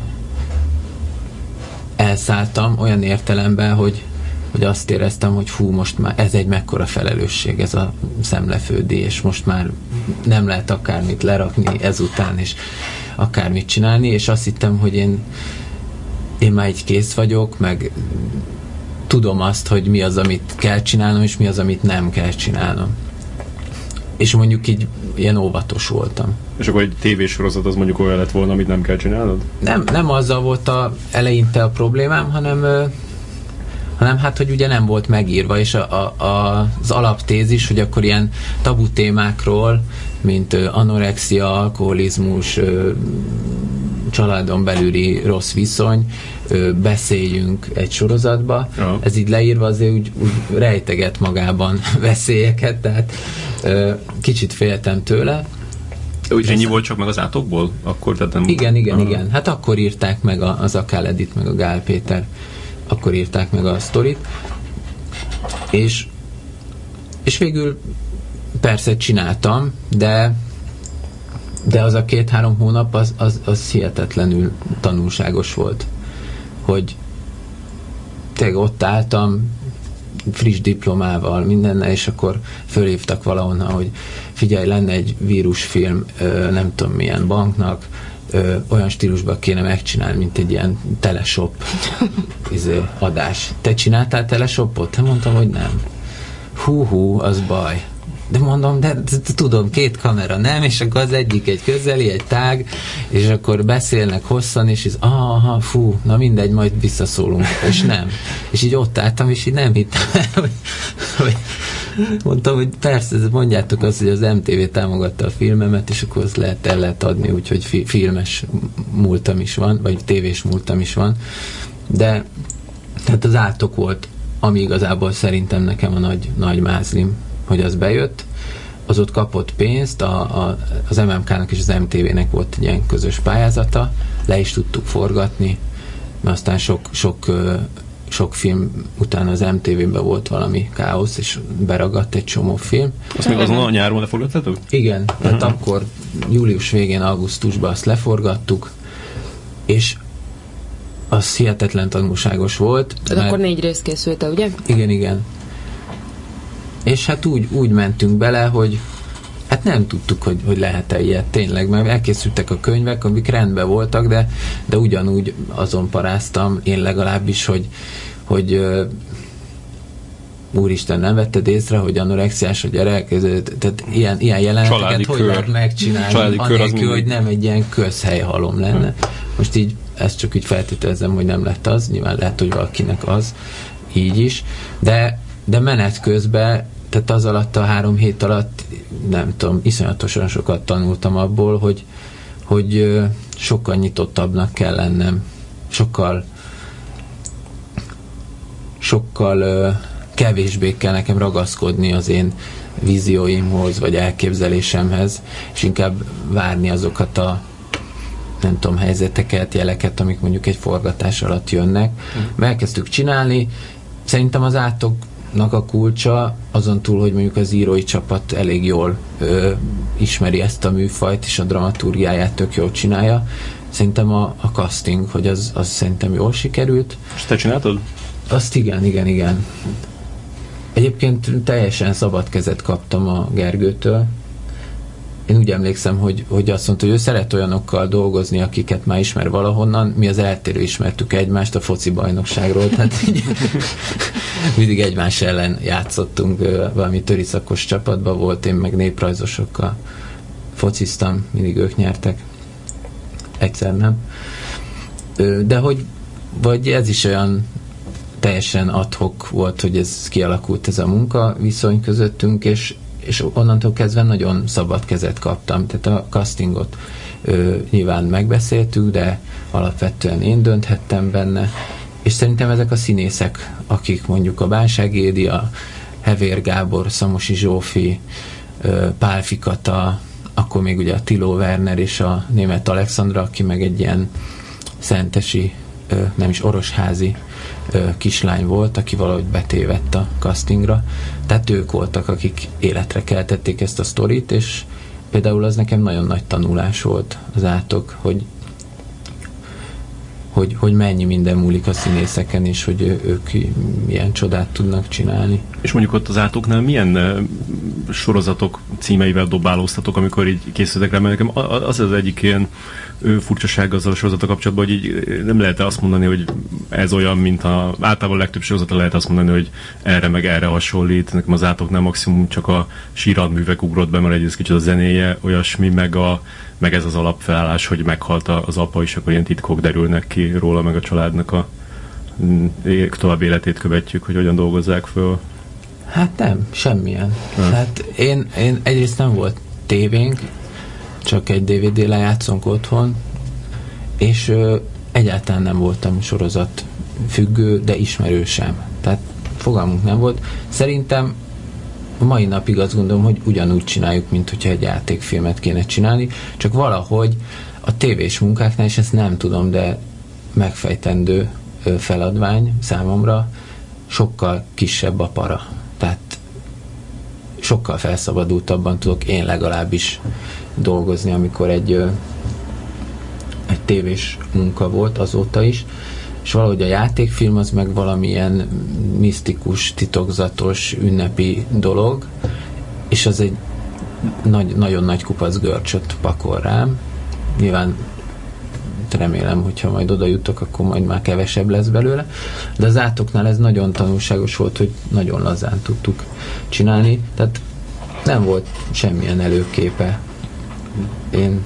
C: elszálltam olyan értelemben, hogy, hogy azt éreztem, hogy fú, most már ez egy mekkora felelősség, ez a szemlefődi, és most már nem lehet akármit lerakni ezután, és akármit csinálni, és azt hittem, hogy én, én már így kész vagyok, meg tudom azt, hogy mi az, amit kell csinálnom, és mi az, amit nem kell csinálnom. És mondjuk így ilyen óvatos voltam.
A: És akkor egy tévésorozat az mondjuk olyan lett volna, amit nem kell csinálnod?
C: Nem, nem azzal volt a, eleinte a problémám, hanem hanem hát, hogy ugye nem volt megírva, és a, a, a, az alaptézis, hogy akkor ilyen tabu témákról, mint anorexia, alkoholizmus, családon belüli rossz viszony, beszéljünk egy sorozatba. Ja. Ez így leírva azért úgy, úgy rejteget magában veszélyeket, tehát kicsit féltem tőle.
A: Úgy ennyi volt csak meg az átokból? Akkor, tehát nem...
C: Igen, igen, Aha. igen. Hát akkor írták meg az Akál Edith, meg a Gál Péter akkor írták meg a sztorit, és, és végül persze csináltam, de de az a két-három hónap az, az, az hihetetlenül tanulságos volt, hogy tényleg ott álltam, friss diplomával, mindennel, és akkor fölhívtak valahonnan, hogy figyelj, lenne egy vírusfilm, nem tudom milyen banknak, ö, olyan stílusban kéne megcsinálni, mint egy ilyen teleshop izé, adás. Te csináltál teleshopot? Te mondtam, hogy nem. Hú, hú, az baj. De mondom, de, tudom, két kamera nem, és akkor az egyik egy közeli, egy tág, és akkor beszélnek hosszan, és ez, aha, fú, na mindegy, majd visszaszólunk, és nem. És így ott álltam, és így nem hittem hogy, hogy mondtam, hogy persze, mondjátok azt, hogy az MTV támogatta a filmemet, és akkor azt lehet, el lehet adni, úgyhogy fi, filmes múltam is van, vagy tévés múltam is van, de tehát az átok volt, ami igazából szerintem nekem a nagy, nagy mázlim, hogy az bejött, az ott kapott pénzt, a, a, az MMK-nak és az MTV-nek volt egy ilyen közös pályázata, le is tudtuk forgatni, mert aztán sok, sok sok film után az MTV-ben volt valami káosz, és beragadt egy csomó film.
A: Azt még azon a nyáron leforgattatok?
C: Igen, uh-huh. tehát akkor július végén, augusztusban azt leforgattuk, és az hihetetlen tanulságos volt.
B: Tehát mert... akkor négy rész készült ugye?
C: Igen, igen. És hát úgy, úgy mentünk bele, hogy hát nem tudtuk, hogy, hogy lehet-e ilyet tényleg, mert elkészültek a könyvek, amik rendben voltak, de, de ugyanúgy azon paráztam, én legalábbis, hogy, hogy úristen, nem vetted észre, hogy anorexiás a gyerek, tehát ilyen, ilyen jeleneteket Családi hogy kör. lehet megcsinálni, Családi anélkül, hogy nem egy ilyen közhelyhalom lenne. Most így ezt csak így feltételezem, hogy nem lett az, nyilván lehet, hogy valakinek az, így is, de, de menet közben tehát az alatt a három hét alatt nem tudom, iszonyatosan sokat tanultam abból, hogy, hogy sokkal nyitottabbnak kell lennem, sokkal sokkal kevésbé kell nekem ragaszkodni az én vízióimhoz, vagy elképzelésemhez, és inkább várni azokat a nem tudom, helyzeteket, jeleket, amik mondjuk egy forgatás alatt jönnek. Mm. Elkezdtük csinálni, szerintem az átok nak a kulcsa, azon túl, hogy mondjuk az írói csapat elég jól ö, ismeri ezt a műfajt, és a dramaturgiáját tök jól csinálja. Szerintem a, a casting, hogy az, az szerintem jól sikerült.
A: És te csináltad?
C: Azt igen, igen, igen. Egyébként teljesen szabad kezet kaptam a Gergőtől, én úgy emlékszem, hogy, hogy azt mondta, hogy ő szeret olyanokkal dolgozni, akiket már ismer valahonnan. Mi az eltérő ismertük egymást a foci bajnokságról, tehát így, mindig egymás ellen játszottunk, valami töriszakos csapatban volt, én meg néprajzosokkal fociztam, mindig ők nyertek. Egyszer nem. De hogy vagy ez is olyan teljesen adhok volt, hogy ez kialakult ez a munka viszony közöttünk, és és onnantól kezdve nagyon szabad kezet kaptam. Tehát a castingot ö, nyilván megbeszéltük, de alapvetően én dönthettem benne, és szerintem ezek a színészek, akik mondjuk a Bánság a Hevér Gábor, Szamosi Zsófi, Pál Fikata, akkor még ugye a Tilo Werner és a német Alexandra, aki meg egy ilyen szentesi, nem is orosházi kislány volt, aki valahogy betévett a castingra. Tehát ők voltak, akik életre keltették ezt a sztorit, és például az nekem nagyon nagy tanulás volt az átok, hogy hogy, hogy mennyi minden múlik a színészeken, és hogy ők milyen csodát tudnak csinálni.
A: És mondjuk ott az átoknál milyen sorozatok címeivel dobálóztatok, amikor így készültek rá, mert nekem az az egyik ilyen furcsaság azzal a sorozata kapcsolatban, hogy így nem lehet azt mondani, hogy ez olyan, mint a általában a legtöbb sorozata lehet azt mondani, hogy erre meg erre hasonlít. Nekem az átoknál maximum csak a síradművek ugrott be, mert egyrészt kicsit a zenéje olyasmi, meg, a, meg ez az alapfelállás, hogy meghalt az apa, és akkor ilyen titkok derülnek ki róla, meg a családnak a mm, tovább életét követjük, hogy hogyan dolgozzák föl.
C: Hát nem, semmilyen. Nem. Hát én, én egyrészt nem volt tévénk, csak egy DVD lejátszónk otthon, és ö, egyáltalán nem voltam sorozat függő, de ismerő sem. Tehát fogalmunk nem volt. Szerintem a mai napig azt gondolom, hogy ugyanúgy csináljuk, mint hogyha egy játékfilmet kéne csinálni, csak valahogy a tévés munkáknál, és ezt nem tudom, de megfejtendő feladvány számomra, sokkal kisebb a para. Tehát sokkal felszabadultabban tudok én legalábbis dolgozni, amikor egy, egy tévés munka volt azóta is, és valahogy a játékfilm az meg valamilyen misztikus, titokzatos, ünnepi dolog, és az egy nagy, nagyon nagy kupac görcsöt pakol rám. Nyilván remélem, hogyha majd oda jutok, akkor majd már kevesebb lesz belőle. De az átoknál ez nagyon tanulságos volt, hogy nagyon lazán tudtuk csinálni. Tehát nem volt semmilyen előképe én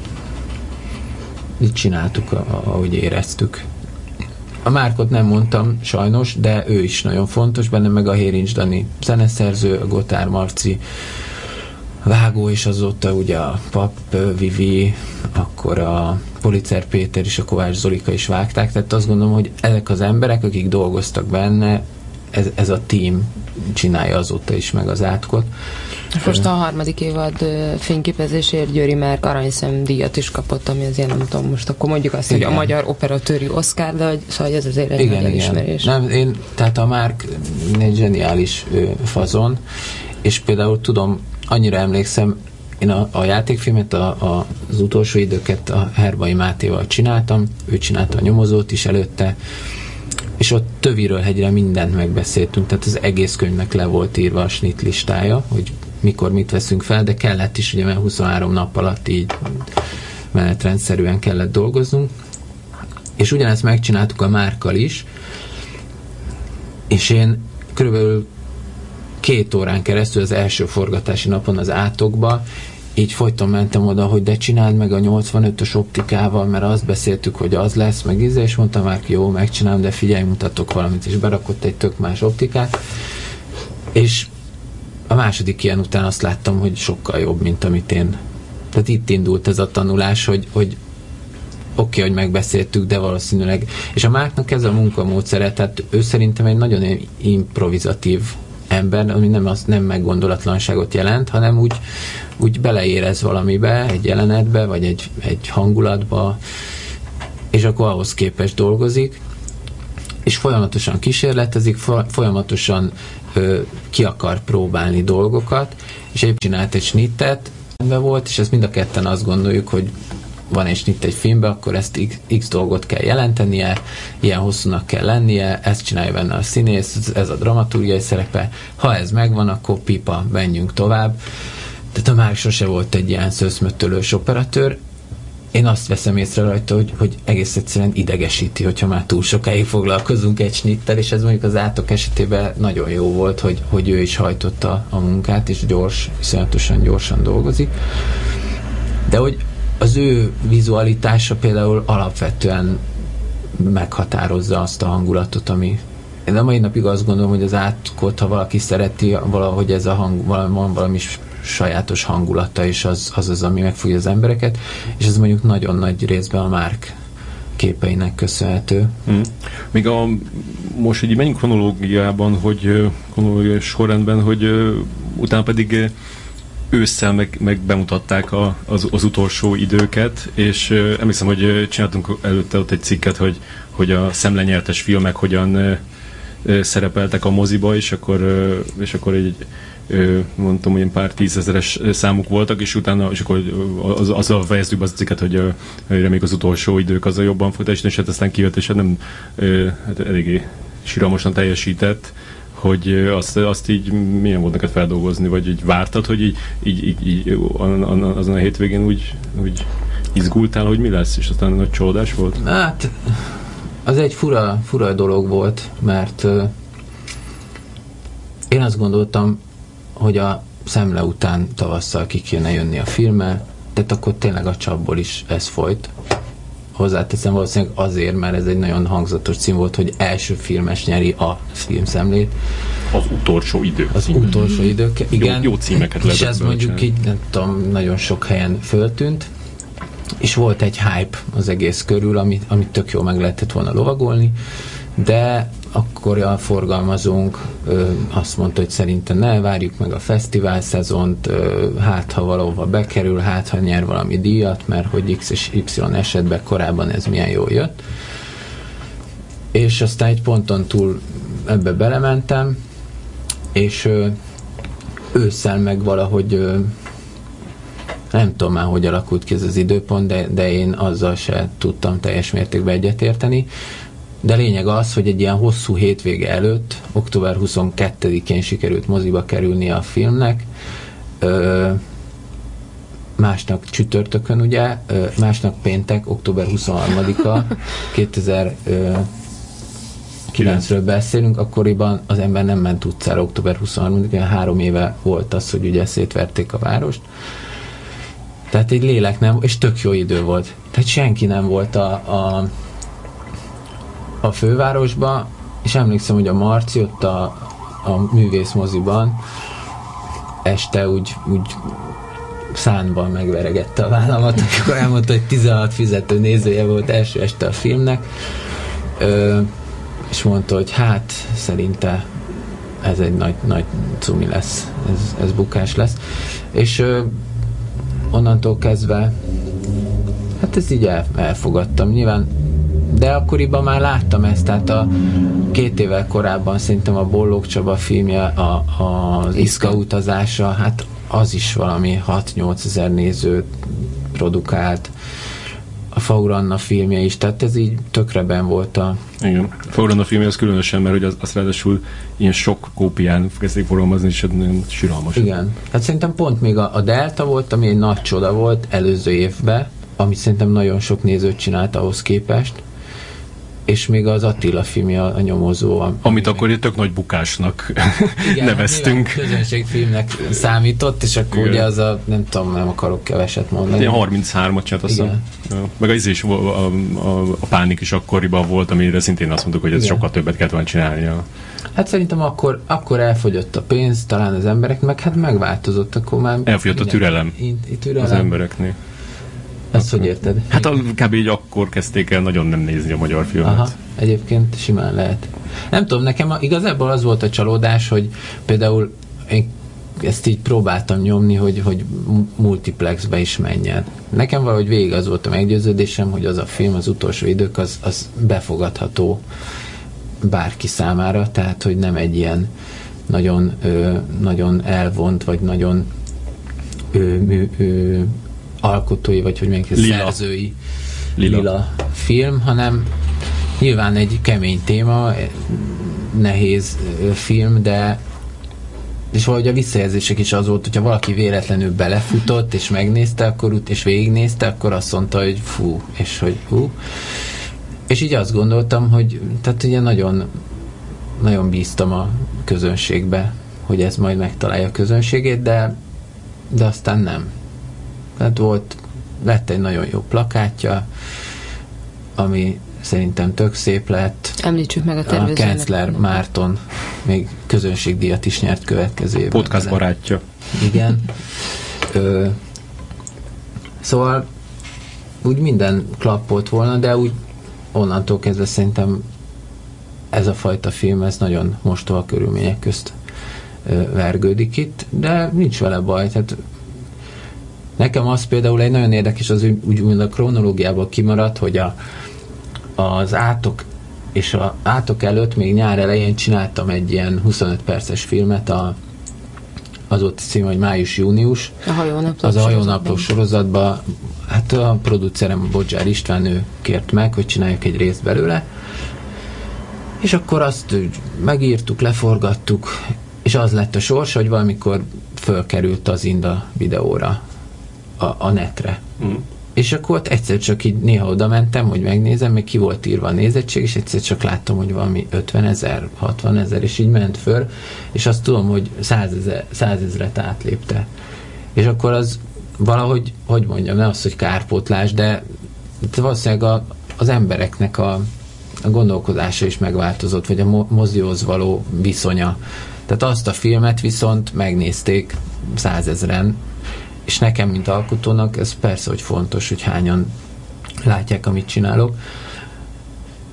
C: így csináltuk, ahogy éreztük. A Márkot nem mondtam sajnos, de ő is nagyon fontos, benne meg a Hérincs Dani zeneszerző, a Gotár Marci vágó, és azóta ugye a Pap Vivi, akkor a Policer Péter és a Kovács Zolika is vágták, tehát azt gondolom, hogy ezek az emberek, akik dolgoztak benne, ez, ez a team csinálja azóta is meg az átkot.
B: Most a harmadik évad fényképezésért Győri Márk aranyszem díjat is kapott, ami azért nem tudom, most akkor mondjuk azt, igen. hogy a magyar operatőri Oscar, de hogy, szóval ez azért egy igen, nagy elismerés.
C: Nem, én, tehát a Márk egy zseniális fazon, és például tudom, annyira emlékszem, én a, a játékfilmet, a, a, az utolsó időket a Herbai Mátéval csináltam, ő csinálta a nyomozót is előtte, és ott töviről hegyre mindent megbeszéltünk, tehát az egész könyvnek le volt írva a snit listája, hogy mikor mit veszünk fel, de kellett is, ugye, mert 23 nap alatt így menetrendszerűen kellett dolgoznunk, és ugyanezt megcsináltuk a Márkal is, és én körülbelül két órán keresztül az első forgatási napon az átokba így folyton mentem oda, hogy de csináld meg a 85-ös optikával, mert azt beszéltük, hogy az lesz, meg íze, és mondtam már, jó, megcsinálom, de figyelj, mutatok valamit, és berakott egy tök más optikát, és a második ilyen után azt láttam, hogy sokkal jobb, mint amit én. Tehát itt indult ez a tanulás, hogy, hogy oké, okay, hogy megbeszéltük, de valószínűleg. És a Márknak ez a munkamódszere, tehát ő szerintem egy nagyon improvizatív ember, ami nem, az, nem meggondolatlanságot jelent, hanem úgy, úgy beleérez valamibe, egy jelenetbe, vagy egy, egy hangulatba, és akkor ahhoz képes dolgozik, és folyamatosan kísérletezik, folyamatosan ö, ki akar próbálni dolgokat, és épp csinált egy snittet, volt, és ezt mind a ketten azt gondoljuk, hogy van egy snitt egy filmbe, akkor ezt x, x dolgot kell jelentenie, ilyen hosszúnak kell lennie, ezt csinálja benne a színész, ez a dramaturgiai szerepe. Ha ez megvan, akkor pipa, menjünk tovább. Tehát a már sose volt egy ilyen szőszmöttölős operatőr, én azt veszem észre rajta, hogy, hogy egész egyszerűen idegesíti, hogyha már túl sokáig foglalkozunk egy snittel, és ez mondjuk az átok esetében nagyon jó volt, hogy, hogy ő is hajtotta a munkát, és gyors, viszonyatosan gyorsan dolgozik. De hogy az ő vizualitása például alapvetően meghatározza azt a hangulatot, ami én a mai napig azt gondolom, hogy az átkot, ha valaki szereti, valahogy ez a hang, van valami sajátos hangulata, és az, az az, ami megfogja az embereket, és ez mondjuk nagyon nagy részben a Márk képeinek köszönhető.
A: Mm. Még a, most egy menjünk kronológiában, hogy kronológiai sorrendben, hogy utána pedig ősszel meg, meg bemutatták a, az, az utolsó időket, és uh, emlékszem, hogy csináltunk előtte ott egy cikket, hogy, hogy a szemlenyertes filmek hogyan uh, szerepeltek a moziba, és akkor, és akkor egy mondtam, hogy pár tízezeres számuk voltak, és utána, és akkor az, azzal fejeztük be az cikket, hogy, reméljük az utolsó idők az a jobban fog és hát aztán kijött, és hát nem hát eléggé siramosan teljesített, hogy azt, azt így milyen volt neked feldolgozni, vagy így vártad, hogy így, így, így, így azon a hétvégén úgy, úgy izgultál, hogy mi lesz, és aztán nagy csodás volt?
C: Hát, az egy fura, fura dolog volt, mert uh, én azt gondoltam, hogy a szemle után tavasszal ki kéne jönni a filmmel, tehát akkor tényleg a csapból is ez folyt. Hozzáteszem valószínűleg azért, mert ez egy nagyon hangzatos cím volt, hogy első filmes nyeri a filmszemlét.
A: Az utolsó idő.
C: Az cím. utolsó idők, igen.
A: Jó, jó címeket
C: És ez mondjuk így, nem tudom, nagyon sok helyen föltűnt. És volt egy hype az egész körül, amit, amit tök jól meg lehetett volna lovagolni, de akkor a forgalmazónk ö, azt mondta, hogy szerintem ne, várjuk meg a fesztivál szezont, ö, hát ha valahova bekerül, hát ha nyer valami díjat, mert hogy X és Y esetben korábban ez milyen jól jött. És aztán egy ponton túl ebbe belementem, és ö, ősszel meg valahogy ö, nem tudom már, hogy alakult ki ez az időpont, de, de én azzal se tudtam teljes mértékben egyetérteni. De lényeg az, hogy egy ilyen hosszú hétvége előtt, október 22-én sikerült moziba kerülni a filmnek, ö, másnak csütörtökön ugye, ö, másnak péntek, október 23-a, 2009-ről beszélünk, akkoriban az ember nem ment utcára október 23-án, három éve volt az, hogy ugye szétverték a várost. Tehát egy lélek nem, és tök jó idő volt. Tehát senki nem volt a, a a fővárosba, és emlékszem, hogy a Marci ott a, a művészmoziban este úgy, úgy szánban megveregette a vállamat, amikor elmondta, hogy 16 fizető nézője volt első este a filmnek, ö, és mondta, hogy hát szerinte ez egy nagy, nagy cumi lesz, ez, ez bukás lesz. És ö, onnantól kezdve hát ezt így el, elfogadtam. Nyilván de akkoriban már láttam ezt, tehát a két évvel korábban szerintem a Bollók Csaba filmje, a, a, az Iszka utazása, hát az is valami 6-8 ezer nézőt produkált. A Fauranna filmje is, tehát ez így tökreben volt a...
A: Igen, a Fauranna filmje az különösen, mert hogy az, az ráadásul ilyen sok kópián kezdték forgalmazni, és nagyon siralmas.
C: Igen, hát szerintem pont még a, a Delta volt, ami egy nagy csoda volt előző évben, amit szerintem nagyon sok nézőt csinált ahhoz képest, és még az Attila filmje a, nyomozó.
A: Amit akkor egy tök nagy bukásnak Igen, neveztünk.
C: közönségfilmnek számított, és akkor Igen. ugye az a, nem tudom, nem akarok keveset mondani.
A: Ilyen 33-at csinált, azt. Meg az is, a, a, a, a pánik is akkoriban volt, amire szintén azt mondtuk, hogy ez Igen. sokkal többet kellett volna csinálnia.
C: Hát szerintem akkor, akkor elfogyott a pénz, talán az emberek, meg hát megváltozott, akkor már...
A: Elfogyott a türelem, türelem az embereknél.
C: Ezt hogy érted?
A: Hát a, kb. így akkor kezdték el nagyon nem nézni a magyar filmet. Aha,
C: egyébként simán lehet. Nem tudom, nekem a, igazából az volt a csalódás, hogy például én ezt így próbáltam nyomni, hogy, hogy multiplexbe is menjen. Nekem valahogy végig az volt a meggyőződésem, hogy az a film, az utolsó idők, az, az befogadható bárki számára, tehát hogy nem egy ilyen nagyon, ö, nagyon elvont, vagy nagyon ö, mű, ö, alkotói, vagy hogy mondjuk lila. szerzői lila. lila film, hanem nyilván egy kemény téma, nehéz film, de és valahogy a visszajelzések is az volt, hogyha valaki véletlenül belefutott, és megnézte, akkor és végignézte, akkor azt mondta, hogy fú, és hogy fú. És így azt gondoltam, hogy tehát ugye nagyon, nagyon bíztam a közönségbe, hogy ez majd megtalálja a közönségét, de, de aztán nem. Tehát volt, lett egy nagyon jó plakátja, ami szerintem tök szép lett.
B: Említsük meg a tervezőnek.
C: A Kenzler Márton még közönségdíjat is nyert következő évben.
A: Podcast barátja.
C: Igen. Ö, szóval úgy minden klappolt volna, de úgy onnantól kezdve szerintem ez a fajta film, ez nagyon mostoha körülmények közt ö, vergődik itt, de nincs vele baj, tehát nekem az például egy nagyon érdekes, az úgy, úgy a kronológiából kimaradt, hogy a, az átok és a átok előtt még nyár elején csináltam egy ilyen 25 perces filmet a az ott cím, hogy május-június.
B: A hajónapló
C: Az a hajónapló sorozatban, hát a producerem Bodzsár István, ő kért meg, hogy csináljuk egy részt belőle. És akkor azt megírtuk, leforgattuk, és az lett a sors, hogy valamikor fölkerült az Inda videóra, a, a netre. Mm. És akkor ott egyszer csak így néha oda mentem, hogy megnézem, még ki volt írva a nézettség, és egyszer csak láttam, hogy valami 50 ezer, 60 ezer, és így ment föl, és azt tudom, hogy 100 ezer, 100 ezeret átlépte. És akkor az valahogy, hogy mondjam, nem az, hogy kárpótlás, de valószínűleg a, az embereknek a, a gondolkodása is megváltozott, vagy a mozihoz való viszonya. Tehát azt a filmet viszont megnézték százezren, és nekem, mint alkotónak, ez persze, hogy fontos, hogy hányan látják, amit csinálok.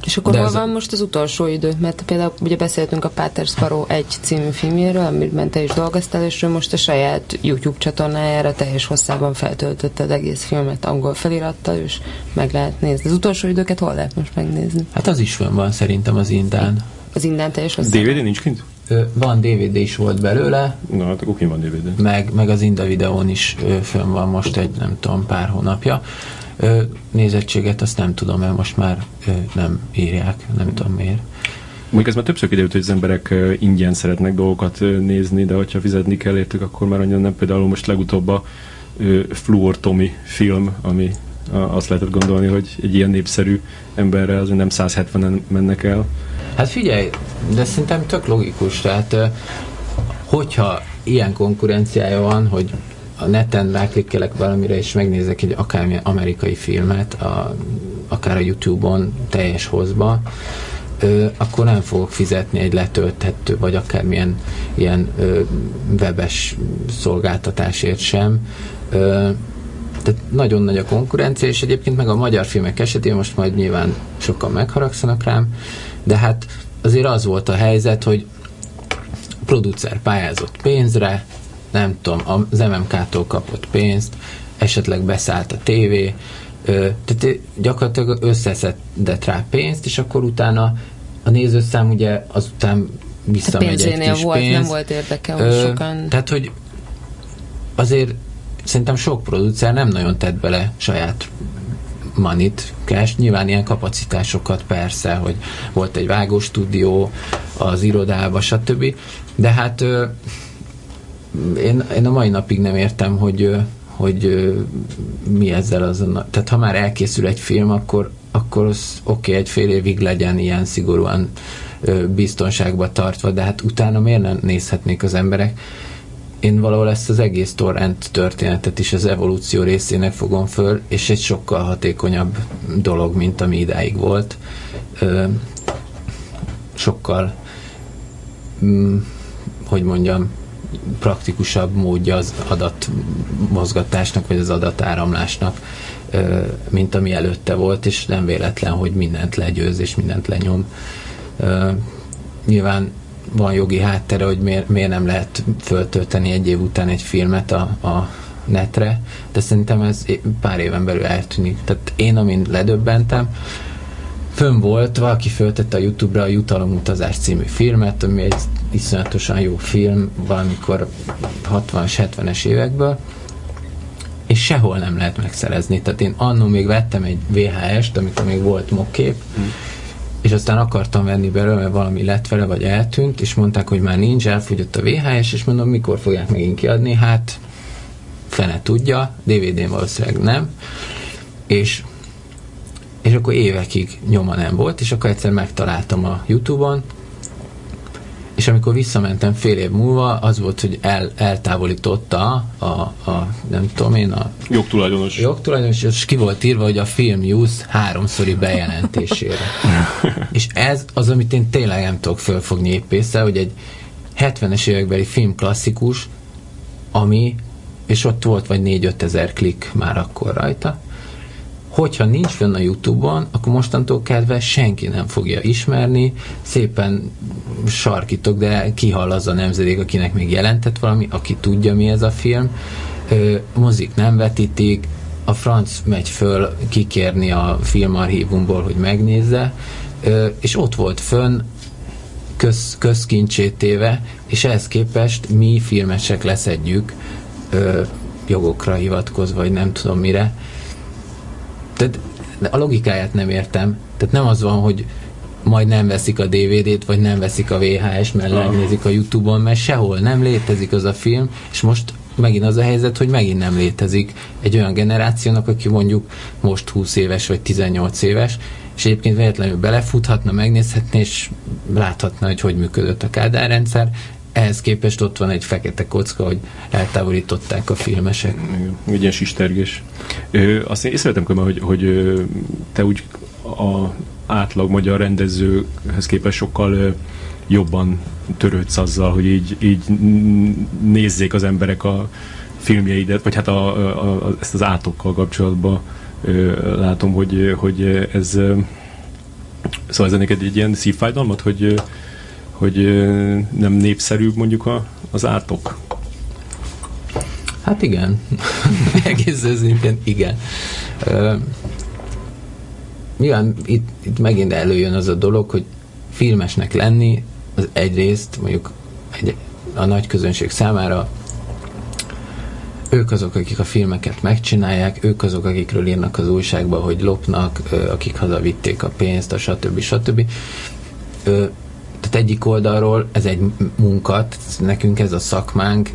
B: És akkor De hol ez van most az utolsó idő? Mert például ugye beszéltünk a Páter Sparrow egy című filmjéről, amiben te is dolgoztál, és most a saját YouTube csatornájára teljes hosszában feltöltötte az egész filmet angol felirattal, és meg lehet nézni. Az utolsó időket hol lehet most megnézni?
C: Hát az is van szerintem az Indán.
B: Az Indán teljes hosszában.
A: DVD nincs kint?
C: Van DVD is volt belőle.
A: Na, hát akkor van DVD.
C: Meg, meg az Inda videón is fönn van most egy, nem tudom, pár hónapja. Nézettséget azt nem tudom, mert most már nem írják, nem tudom miért.
A: Mondjuk ez már többször kiderült, hogy az emberek ingyen szeretnek dolgokat nézni, de hogyha fizetni kell értük, akkor már annyira nem. Például most legutóbb a Fluor Tommy film, ami azt lehetett gondolni, hogy egy ilyen népszerű emberre azért nem 170-en mennek el.
C: Hát figyelj, de szerintem tök logikus, tehát hogyha ilyen konkurenciája van, hogy a neten ráklikkelek valamire, és megnézek egy akármilyen amerikai filmet, a, akár a Youtube-on teljes hozba, ö, akkor nem fogok fizetni egy letölthető, vagy akármilyen ilyen ö, webes szolgáltatásért sem. Ö, tehát nagyon nagy a konkurencia, és egyébként meg a magyar filmek esetében most majd nyilván sokan megharagszanak rám, de hát azért az volt a helyzet, hogy a producer pályázott pénzre, nem tudom, az MMK-tól kapott pénzt, esetleg beszállt a tévé, tehát gyakorlatilag összeszedett rá pénzt, és akkor utána a nézőszám ugye azután visszamegy egy kis
B: volt,
C: pénz.
B: nem volt érdeke, hogy Ö, sokan...
C: Tehát, hogy azért szerintem sok producer nem nagyon tett bele saját manit, cash, nyilván ilyen kapacitásokat persze, hogy volt egy vágóstúdió az irodába, stb. De hát én, én a mai napig nem értem, hogy, hogy mi ezzel azon. Tehát ha már elkészül egy film, akkor, akkor az oké, okay, egy fél évig legyen ilyen szigorúan biztonságba tartva, de hát utána miért nem nézhetnék az emberek? Én valahol ezt az egész torrent történetet is az evolúció részének fogom föl, és egy sokkal hatékonyabb dolog, mint ami idáig volt. Sokkal, mm, hogy mondjam, praktikusabb módja az adatmozgatásnak, vagy az adatáramlásnak, mint ami előtte volt, és nem véletlen, hogy mindent legyőz, és mindent lenyom. Ö, nyilván van jogi háttere, hogy miért, miért nem lehet föltölteni egy év után egy filmet a, a netre, de szerintem ez pár éven belül eltűnik. Tehát én, amin ledöbbentem, fönn volt, valaki föltette a Youtube-ra a Jutalomutazás című filmet, ami egy iszonyatosan jó film, valamikor 60-as, 70-es évekből, és sehol nem lehet megszerezni. Tehát én annó még vettem egy VHS-t, amikor még volt mokkép, mm és aztán akartam venni belőle, valami lett vele, vagy eltűnt, és mondták, hogy már nincs, elfogyott a VHS, és mondom, mikor fogják megint kiadni, hát fene tudja, DVD-n valószínűleg nem, és és akkor évekig nyoma nem volt, és akkor egyszer megtaláltam a Youtube-on, és amikor visszamentem fél év múlva, az volt, hogy el, eltávolította a, a, nem tudom én, a
A: jogtulajdonos.
C: jogtulajdonos, és ki volt írva, hogy a film use háromszori bejelentésére. és ez az, amit én tényleg nem tudok fölfogni épp észre, hogy egy 70-es évekbeli film klasszikus, ami és ott volt vagy 4-5 ezer klik már akkor rajta. Hogyha nincs fönn a Youtube-on, akkor mostantól kezdve senki nem fogja ismerni, szépen sarkítok, de kihal az a nemzedék, akinek még jelentett valami, aki tudja, mi ez a film. Ö, mozik nem vetítik, a franc megy föl kikérni a filmarchívumból, hogy megnézze, ö, és ott volt fönn köz, közkincsét téve, és ehhez képest mi filmesek leszedjük ö, jogokra hivatkozva, vagy nem tudom mire. Tehát a logikáját nem értem. Tehát nem az van, hogy majd nem veszik a DVD-t, vagy nem veszik a VHS-t, mert megnézik a Youtube-on, mert sehol nem létezik az a film, és most megint az a helyzet, hogy megint nem létezik egy olyan generációnak, aki mondjuk most 20 éves, vagy 18 éves, és egyébként véletlenül belefuthatna, megnézhetné, és láthatna, hogy hogy működött a Kádár rendszer, ehhez képest ott van egy fekete kocka, hogy eltávolították a filmesek.
A: Egy ilyen sistergés. Azt én észrevettem hogy, hogy te úgy a átlag magyar rendezőhez képest sokkal jobban törődsz azzal, hogy így, így nézzék az emberek a filmjeidet, vagy hát a, a, a, ezt az átokkal kapcsolatban látom, hogy, hogy ez szóval ez neked egy ilyen szívfájdalmat, hogy, hogy nem népszerűbb mondjuk a, az átok?
C: Hát igen. Egész őszintén igen. Uh, igen, itt, itt megint előjön az a dolog, hogy filmesnek lenni, az egyrészt mondjuk egy, a nagy közönség számára ők azok, akik a filmeket megcsinálják, ők azok, akikről írnak az újságba, hogy lopnak, akik hazavitték a pénzt, a stb. stb. Tehát egyik oldalról ez egy munkat, nekünk ez a szakmánk,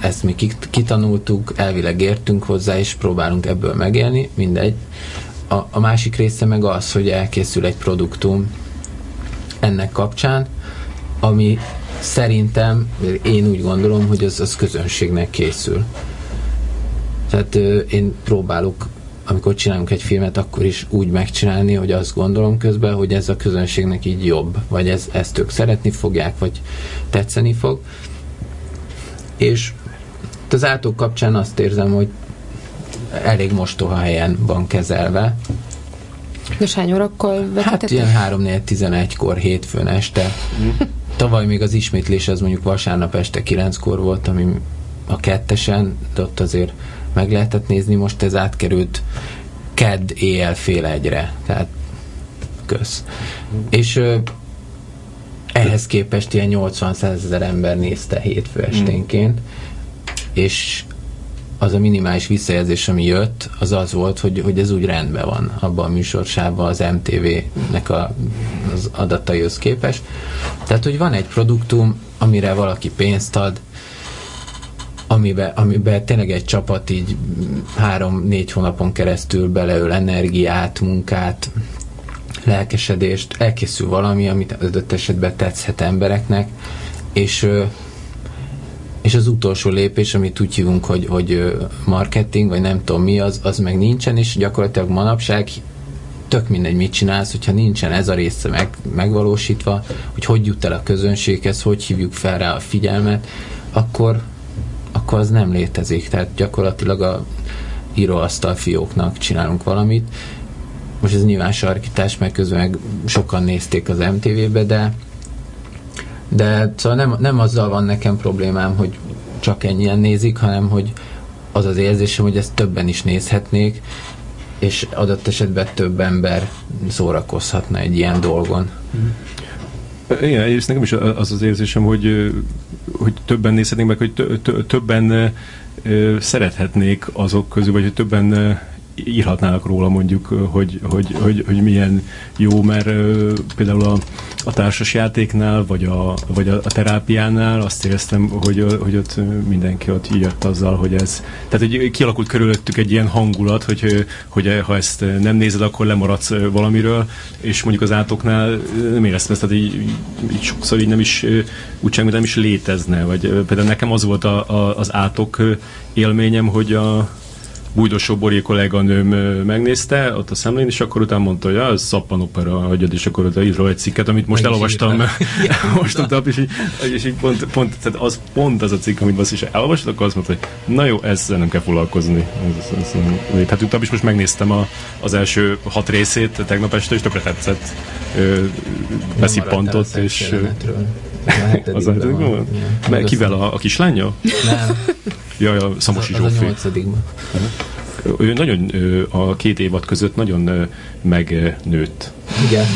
C: ezt mi kitanultuk, elvileg értünk hozzá, és próbálunk ebből megélni, mindegy. A, a másik része meg az, hogy elkészül egy produktum ennek kapcsán, ami szerintem, én úgy gondolom, hogy az, az közönségnek készül. Tehát ö, én próbálok, amikor csinálunk egy filmet, akkor is úgy megcsinálni, hogy azt gondolom közben, hogy ez a közönségnek így jobb, vagy ez, ezt ők szeretni fogják, vagy tetszeni fog. És az átok kapcsán azt érzem, hogy elég mostoha helyen van kezelve.
B: De hány órakor
C: vetítettek? Hát ilyen 3-4-11-kor hétfőn este. Tavaly még az ismétlés az mondjuk vasárnap este 9-kor volt, ami a kettesen, de ott azért meg lehetett nézni, most ez átkerült kedd éjjel fél egyre, tehát kösz. És ö, ehhez képest ilyen 80 ezer ember nézte hétfő esténként, és az a minimális visszajelzés, ami jött, az az volt, hogy, hogy ez úgy rendben van abban a műsorsában az MTV-nek a, az adataihoz képest. Tehát, hogy van egy produktum, amire valaki pénzt ad, amiben, amiben tényleg egy csapat így három-négy hónapon keresztül beleöl energiát, munkát, lelkesedést, elkészül valami, amit adott esetben tetszhet embereknek, és és az utolsó lépés, amit úgy hívunk, hogy, hogy marketing, vagy nem tudom mi, az, az meg nincsen, és gyakorlatilag manapság tök mindegy, mit csinálsz, hogyha nincsen ez a része meg, megvalósítva, hogy hogy jut el a közönséghez, hogy hívjuk fel rá a figyelmet, akkor, akkor az nem létezik. Tehát gyakorlatilag a íróasztal fióknak csinálunk valamit. Most ez nyilván sarkítás, meg közben meg sokan nézték az MTV-be, de de szóval nem, nem azzal van nekem problémám, hogy csak ennyien nézik, hanem hogy az az érzésem, hogy ezt többen is nézhetnék, és adott esetben több ember szórakozhatna egy ilyen dolgon.
A: Igen, és nekem is az az érzésem, hogy, hogy többen nézhetnénk meg, hogy többen szerethetnék azok közül, vagy hogy többen írhatnának róla mondjuk, hogy, hogy, hogy, hogy milyen jó, mert például a, a társas játéknál, vagy a, vagy a, a terápiánál azt éreztem, hogy, hogy ott mindenki ott írt azzal, hogy ez, tehát hogy kialakult körülöttük egy ilyen hangulat, hogy, hogy ha ezt nem nézed, akkor lemaradsz valamiről, és mondjuk az átoknál nem éreztem ezt, tehát így, így sokszor így nem is, úgy nem is létezne, vagy például nekem az volt a, a, az átok élményem, hogy a, Bújdosó Bori kolléganőm megnézte ott a szemlén, és akkor utána mondta, hogy az szappan opera, hagyjad, és akkor oda írva egy cikket, amit most Meg elolvastam, most tudtam, és, így, és így pont, pont, tehát az pont az a cikk, amit most is elolvastam, akkor azt mondta, hogy na jó, ezzel nem kell foglalkozni. Ez, ez, ez, hát utána is most megnéztem a, az első hat részét tegnap este, és tökre tetszett. Beszippantott, és... Az a Mert kivel? A, a kislánya?
C: Nem.
A: Jaj, a Szamosi
C: Zsófi. Az a nyolcadikban.
A: Ő nagyon a két évad között nagyon megnőtt.
C: Igen.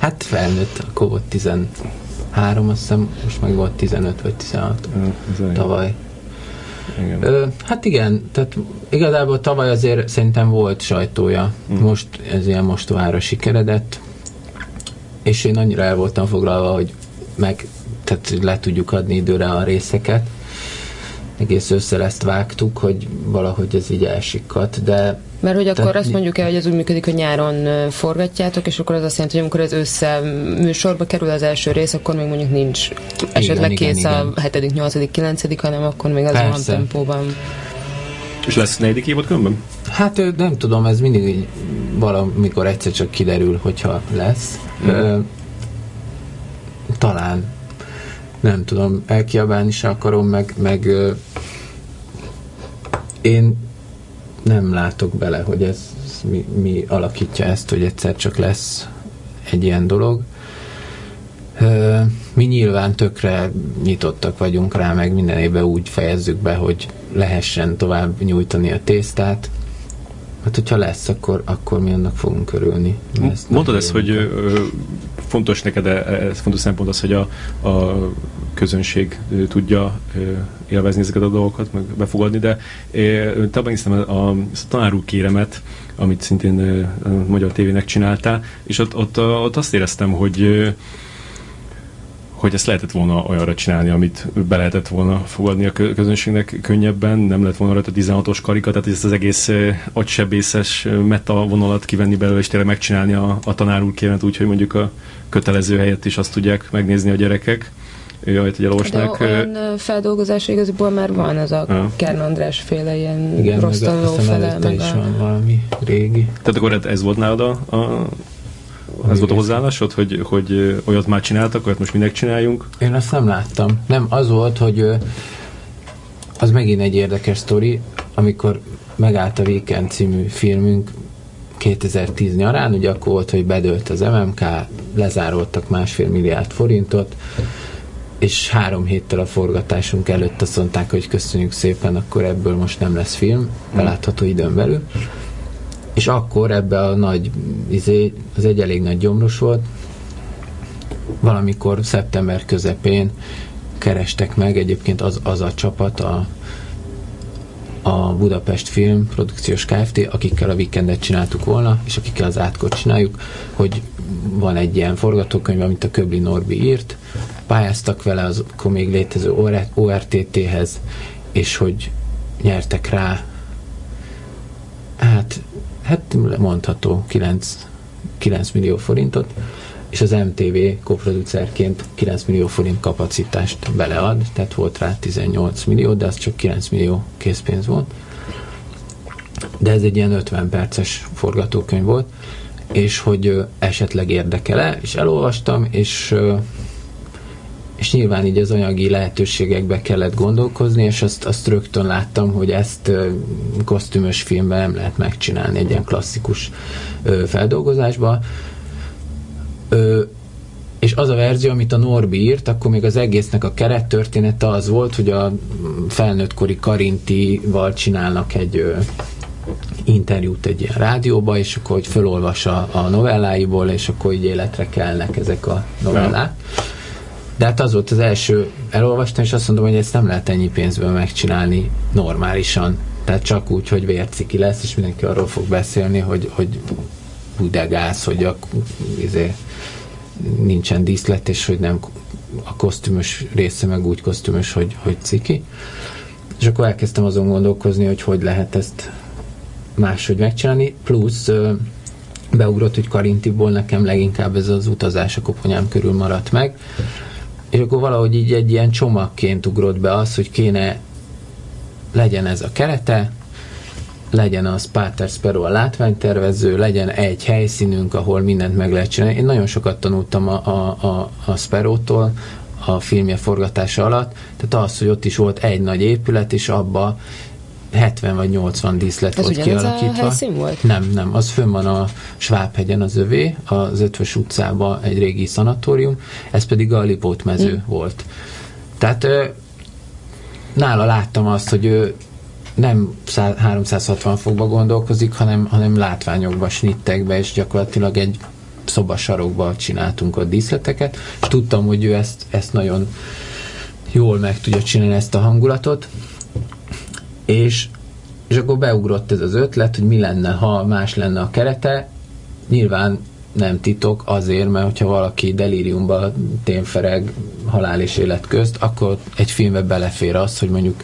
C: Hát felnőtt, akkor volt 13, azt hiszem, most meg volt 15 vagy 16 ja, tavaly. Igen. Ö, hát igen, tehát igazából tavaly azért szerintem volt sajtója. Mm. Most ez ilyen mostohára sikeredett, és én annyira el voltam foglalva, hogy meg tehát le tudjuk adni időre a részeket. Egész össze ezt vágtuk, hogy valahogy ez így elsikadt, de
B: mert hogy akkor azt mondjuk el, hogy ez úgy működik, hogy nyáron forgatjátok, és akkor az azt jelenti, hogy amikor ez össze műsorba kerül az első rész, akkor még mondjuk nincs esetleg igen, kész igen, a 7., 8., 9., hanem akkor még az van tempóban.
A: És lesz negyedik évad különben?
C: Hát nem tudom, ez mindig így valamikor egyszer csak kiderül, hogyha lesz. Mm. Ö, talán nem tudom, elkiabálni se akarom, meg, meg én nem látok bele, hogy ez mi, mi alakítja ezt, hogy egyszer csak lesz egy ilyen dolog. Mi nyilván tökre nyitottak vagyunk rá, meg minden évben úgy fejezzük be, hogy lehessen tovább nyújtani a tésztát, Hát, hogyha lesz, akkor, akkor mi annak fogunk örülni.
A: Mondod ezt, hogy fontos neked, e, ez fontos szempont az, hogy a, a közönség tudja élvezni ezeket a dolgokat, meg befogadni, de te megnéztem a, a tanárú kéremet, amit szintén a Magyar Tévének csináltál, és ott, ott, ott azt éreztem, hogy hogy ezt lehetett volna olyanra csinálni, amit be lehetett volna fogadni a közönségnek könnyebben, nem lett volna rajta 16-os karika, tehát ezt az egész agysebészes meta vonalat kivenni belőle, és tényleg megcsinálni a, a tanár úr kérmet úgy, hogy mondjuk a kötelező helyet is azt tudják megnézni a gyerekek amit hogy elolvasnák.
B: De olyan feldolgozás igazából már van, az a ja. Kern András féle ilyen Igen, rossz tanuló fele.
C: Meg is a... van valami régi.
A: Tehát akkor ez volt nálad a, a ez volt a hozzáállásod, hogy, hogy olyat már csináltak, olyat most minek csináljunk?
C: Én azt nem láttam. Nem, az volt, hogy az megint egy érdekes sztori, amikor megállt a Weekend című filmünk 2010 nyarán, ugye akkor volt, hogy bedőlt az MMK, lezároltak másfél milliárd forintot, és három héttel a forgatásunk előtt azt mondták, hogy köszönjük szépen, akkor ebből most nem lesz film, belátható időn belül és akkor ebbe a nagy, izé, az egy elég nagy gyomros volt, valamikor szeptember közepén kerestek meg, egyébként az, az a csapat, a, a Budapest Film Produkciós Kft., akikkel a weekendet csináltuk volna, és akikkel az átkot csináljuk, hogy van egy ilyen forgatókönyv, amit a Köbli Norbi írt, pályáztak vele az akkor még létező ORTT-hez, és hogy nyertek rá hát hát mondható 9, 9 millió forintot, és az MTV koproducerként 9 millió forint kapacitást belead, tehát volt rá 18 millió, de az csak 9 millió készpénz volt. De ez egy ilyen 50 perces forgatókönyv volt, és hogy esetleg érdekele, és elolvastam, és és nyilván így az anyagi lehetőségekbe kellett gondolkozni, és azt, azt rögtön láttam, hogy ezt kosztümös filmben nem lehet megcsinálni egy ilyen klasszikus feldolgozásba. És az a verzió, amit a Norbi írt, akkor még az egésznek a kerettörténete az volt, hogy a felnőttkori Karintival csinálnak egy ö, interjút egy ilyen rádióba, és akkor hogy felolvassa a novelláiból, és akkor így életre kelnek ezek a novellák. Ja. De hát az volt az első, elolvastam, és azt mondom, hogy ezt nem lehet ennyi pénzből megcsinálni normálisan. Tehát csak úgy, hogy vérciki lesz, és mindenki arról fog beszélni, hogy, hogy budegász, hogy a, izé, nincsen díszlet, és hogy nem a kosztümös része meg úgy kosztümös, hogy, hogy ciki. És akkor elkezdtem azon gondolkozni, hogy hogy lehet ezt máshogy megcsinálni, plusz beugrott, hogy Karintiból nekem leginkább ez az utazás a koponyám körül maradt meg, és akkor valahogy így egy ilyen csomagként ugrott be az, hogy kéne legyen ez a kerete, legyen az Pater Sparrow a látványtervező, legyen egy helyszínünk, ahol mindent meg lehet csinálni. Én nagyon sokat tanultam a, a, a, a Sparrow-tól a filmje forgatása alatt, tehát az, hogy ott is volt egy nagy épület, és abba 70 vagy 80 díszlet
B: Ez
C: volt kialakítva.
B: a volt?
C: Nem, nem, az fönn van a Svábhegyen az övé, az Ötvös utcában egy régi szanatórium, ez pedig a Lipót mező mm. volt. Tehát nála láttam azt, hogy ő nem 360 fokba gondolkozik, hanem, hanem látványokba, snittekbe, és gyakorlatilag egy szobasarokba csináltunk a díszleteket, és tudtam, hogy ő ezt, ezt nagyon jól meg tudja csinálni ezt a hangulatot, és, és akkor beugrott ez az ötlet, hogy mi lenne, ha más lenne a kerete, nyilván nem titok azért, mert hogyha valaki delíriumba témfereg halál és élet közt, akkor egy filmbe belefér az, hogy mondjuk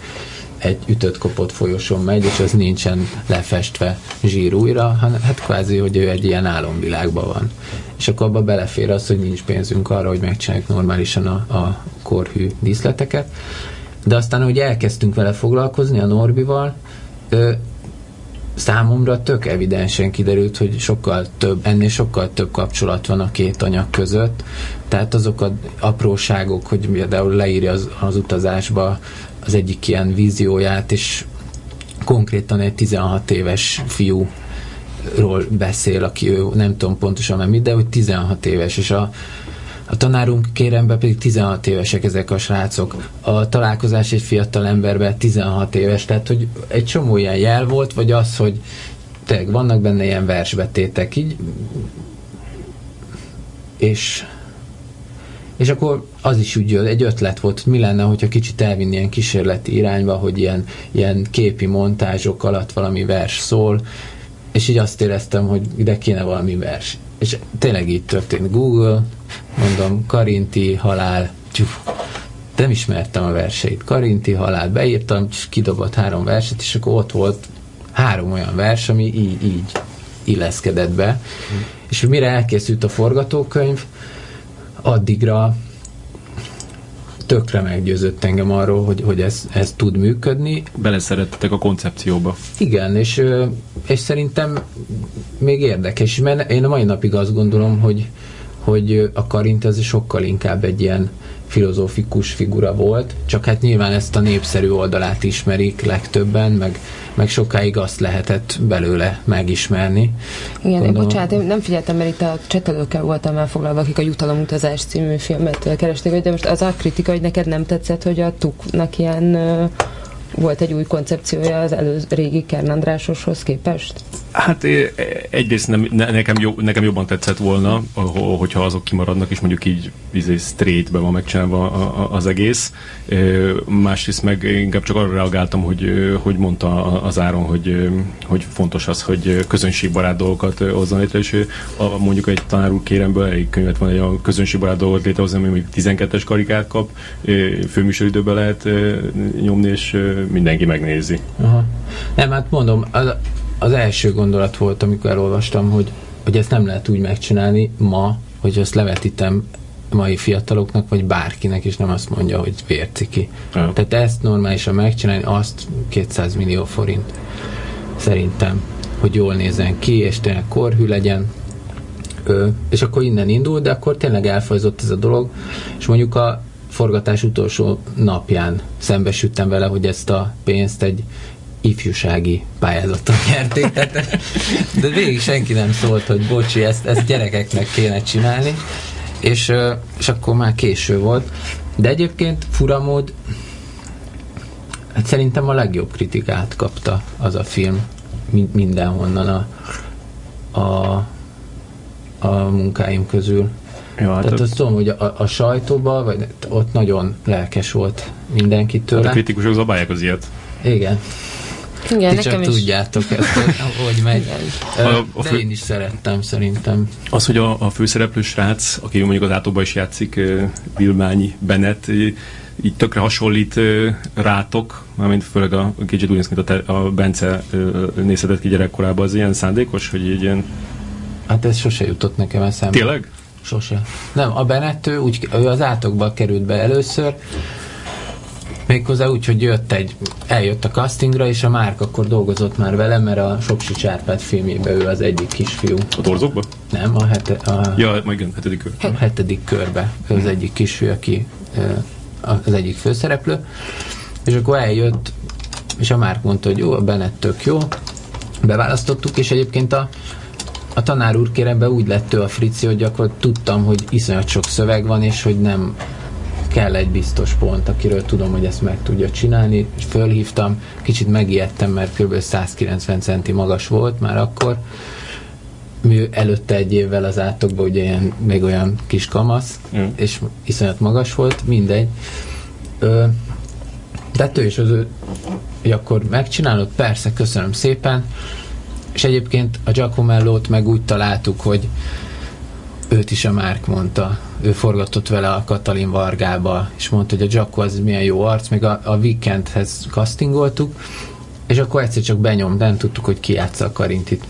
C: egy ütött kopott folyosón megy, és az nincsen lefestve zsír hanem hát kvázi, hogy ő egy ilyen álomvilágban van. És akkor abba belefér az, hogy nincs pénzünk arra, hogy megcsináljuk normálisan a, a korhű díszleteket. De aztán, hogy elkezdtünk vele foglalkozni a Norbival, ö, számomra tök evidensen kiderült, hogy sokkal több, ennél sokkal több kapcsolat van a két anyag között. Tehát azok az apróságok, hogy például leírja az, az utazásba az egyik ilyen vízióját, és konkrétan egy 16 éves fiú ról beszél, aki ő nem tudom pontosan nem mit, de hogy 16 éves, és a, a tanárunk kérembe pedig 16 évesek ezek a srácok. A találkozás egy fiatal emberben 16 éves, tehát hogy egy csomó ilyen jel volt, vagy az, hogy tényleg vannak benne ilyen versbetétek, így és és akkor az is úgy jött, egy ötlet volt, hogy mi lenne, hogyha kicsit elvinni ilyen kísérleti irányba, hogy ilyen, ilyen képi montázsok alatt valami vers szól, és így azt éreztem, hogy ide kéne valami vers. És tényleg így történt. Google, mondom, Karinti, halál, csuf, nem ismertem a verseit. Karinti, halál, beírtam, és kidobott három verset, és akkor ott volt három olyan vers, ami így, így illeszkedett be. Mm. És mire elkészült a forgatókönyv, addigra tökre meggyőzött engem arról, hogy, hogy ez, ez tud működni.
A: Beleszerettek a koncepcióba.
C: Igen, és, és szerintem még érdekes, mert én a mai napig azt gondolom, hogy, hogy a Karint ez sokkal inkább egy ilyen filozófikus figura volt, csak hát nyilván ezt a népszerű oldalát ismerik legtöbben, meg, meg sokáig azt lehetett belőle megismerni.
B: Igen, Gondolom... bocsánat, én nem figyeltem, mert itt a csetelőkkel voltam elfoglalva, akik a Jutalomutazás című filmet keresték, de most az a kritika, hogy neked nem tetszett, hogy a Tuknak ilyen volt egy új koncepciója az előző régi Kern Andrásoshoz képest?
A: Hát egyrészt nem, nekem, jobb, nekem jobban tetszett volna, hogyha azok kimaradnak, és mondjuk így izé, straightbe van megcsinálva az egész. Másrészt meg inkább csak arra reagáltam, hogy, hogy mondta az Áron, hogy, hogy fontos az, hogy közönségbarát dolgokat hozzon létre, és a, mondjuk egy tanár úr kéremből egy könyvet van, egy a közönségbarát dolgot létrehozni, ami mondjuk 12-es karikát kap, főműsoridőben lehet nyomni, és mindenki megnézi.
C: Aha. Nem, hát mondom, az, az első gondolat volt, amikor elolvastam, hogy, hogy ezt nem lehet úgy megcsinálni ma, hogy ezt levetítem mai fiataloknak, vagy bárkinek, és nem azt mondja, hogy vérciki. Ja. Tehát ezt normálisan megcsinálni, azt 200 millió forint. Szerintem, hogy jól nézzen ki, és tényleg korhű legyen, Ö, és akkor innen indul, de akkor tényleg elfajzott ez a dolog, és mondjuk a forgatás utolsó napján szembesültem vele, hogy ezt a pénzt egy ifjúsági pályázaton nyerték, tehát, de végig senki nem szólt, hogy bocsi, ezt, ezt gyerekeknek kéne csinálni, és, és akkor már késő volt. De egyébként furamód hát szerintem a legjobb kritikát kapta az a film mindenhonnan a, a, a munkáim közül. Jó, hát Tehát azt tudom, hogy a, a sajtóban, vagy ott nagyon lelkes volt mindenkitől. Hát
A: a kritikusok zabálják az ilyet.
C: Igen. Igen, Ti nekem csak is. tudjátok ezt, hogy megy. A, a fő... De én is szerettem, szerintem.
A: Az, hogy a, a főszereplő srác, aki mondjuk az átóban is játszik, Vilmányi Bennett, így tökre hasonlít rátok, mármint főleg a kicsit úgy néz mint a, a Bence nézhetett ki gyerekkorában, az ilyen szándékos, hogy egy ilyen...
C: Hát ez sose jutott nekem eszembe.
A: Tényleg?
C: Sose. Nem, a Bennett, ő, úgy, ő az átokba került be először, Méghozzá úgy, hogy jött egy, eljött a castingra, és a Márk akkor dolgozott már vele, mert a Sopsi Csárpát filmjében ő az egyik kisfiú.
A: A torzokba?
C: Nem, a, hete, a,
A: Ja, igen, hetedik kör.
C: a hetedik körbe. Ő az egyik kisfiú, aki az egyik főszereplő. És akkor eljött, és a Márk mondta, hogy jó, a Bennett tök jó. Beválasztottuk, és egyébként a, a tanár úr kérembe úgy lett ő a frici, hogy akkor tudtam, hogy iszonyat sok szöveg van, és hogy nem kell egy biztos pont, akiről tudom, hogy ezt meg tudja csinálni, és fölhívtam, kicsit megijedtem, mert kb. 190 centi magas volt már akkor, mi előtte egy évvel az átokban ugye ilyen, még olyan kis kamasz,
A: Mm.
C: és iszonyat magas volt, mindegy. Ö, de hát ő is az ő, hogy akkor megcsinálod, persze, köszönöm szépen, és egyébként a Giacomellót meg úgy találtuk, hogy őt is a Márk mondta. Ő forgatott vele a Katalin Vargába, és mondta, hogy a Giaco az milyen jó arc, még a, a Weekendhez castingoltuk, és akkor egyszer csak benyom, nem tudtuk, hogy ki játsza a Karintit.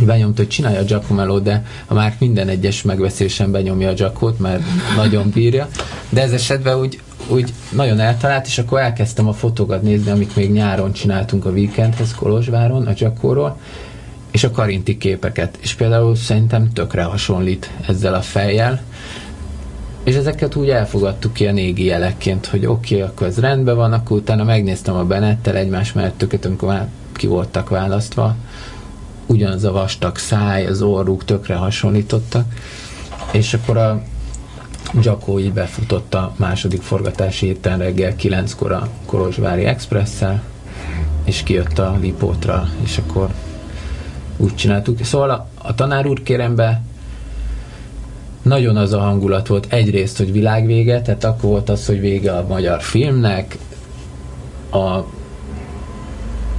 C: Benyomta, hogy csinálja a Giacomello, de a Márk minden egyes megbeszélésen benyomja a Giacot, mert nagyon bírja. De ez esetben úgy, úgy nagyon eltalált, és akkor elkezdtem a fotókat nézni, amik még nyáron csináltunk a Weekendhez Kolozsváron, a Giacoról, és a karinti képeket. És például szerintem tökre hasonlít ezzel a fejjel. És ezeket úgy elfogadtuk ilyen égi jelekként, hogy oké, okay, akkor ez rendben van, akkor utána megnéztem a Benettel egymás mellett tököt, amikor már ki voltak választva. Ugyanaz a vastag száj, az orruk tökre hasonlítottak. És akkor a Giaco így befutott a második forgatási héten reggel 9-kor a Kolozsvári Expresszel, és kijött a Lipótra, és akkor úgy csináltuk. Szóval a, a tanár úr kérembe nagyon az a hangulat volt egyrészt, hogy világvége, tehát akkor volt az, hogy vége a magyar filmnek, a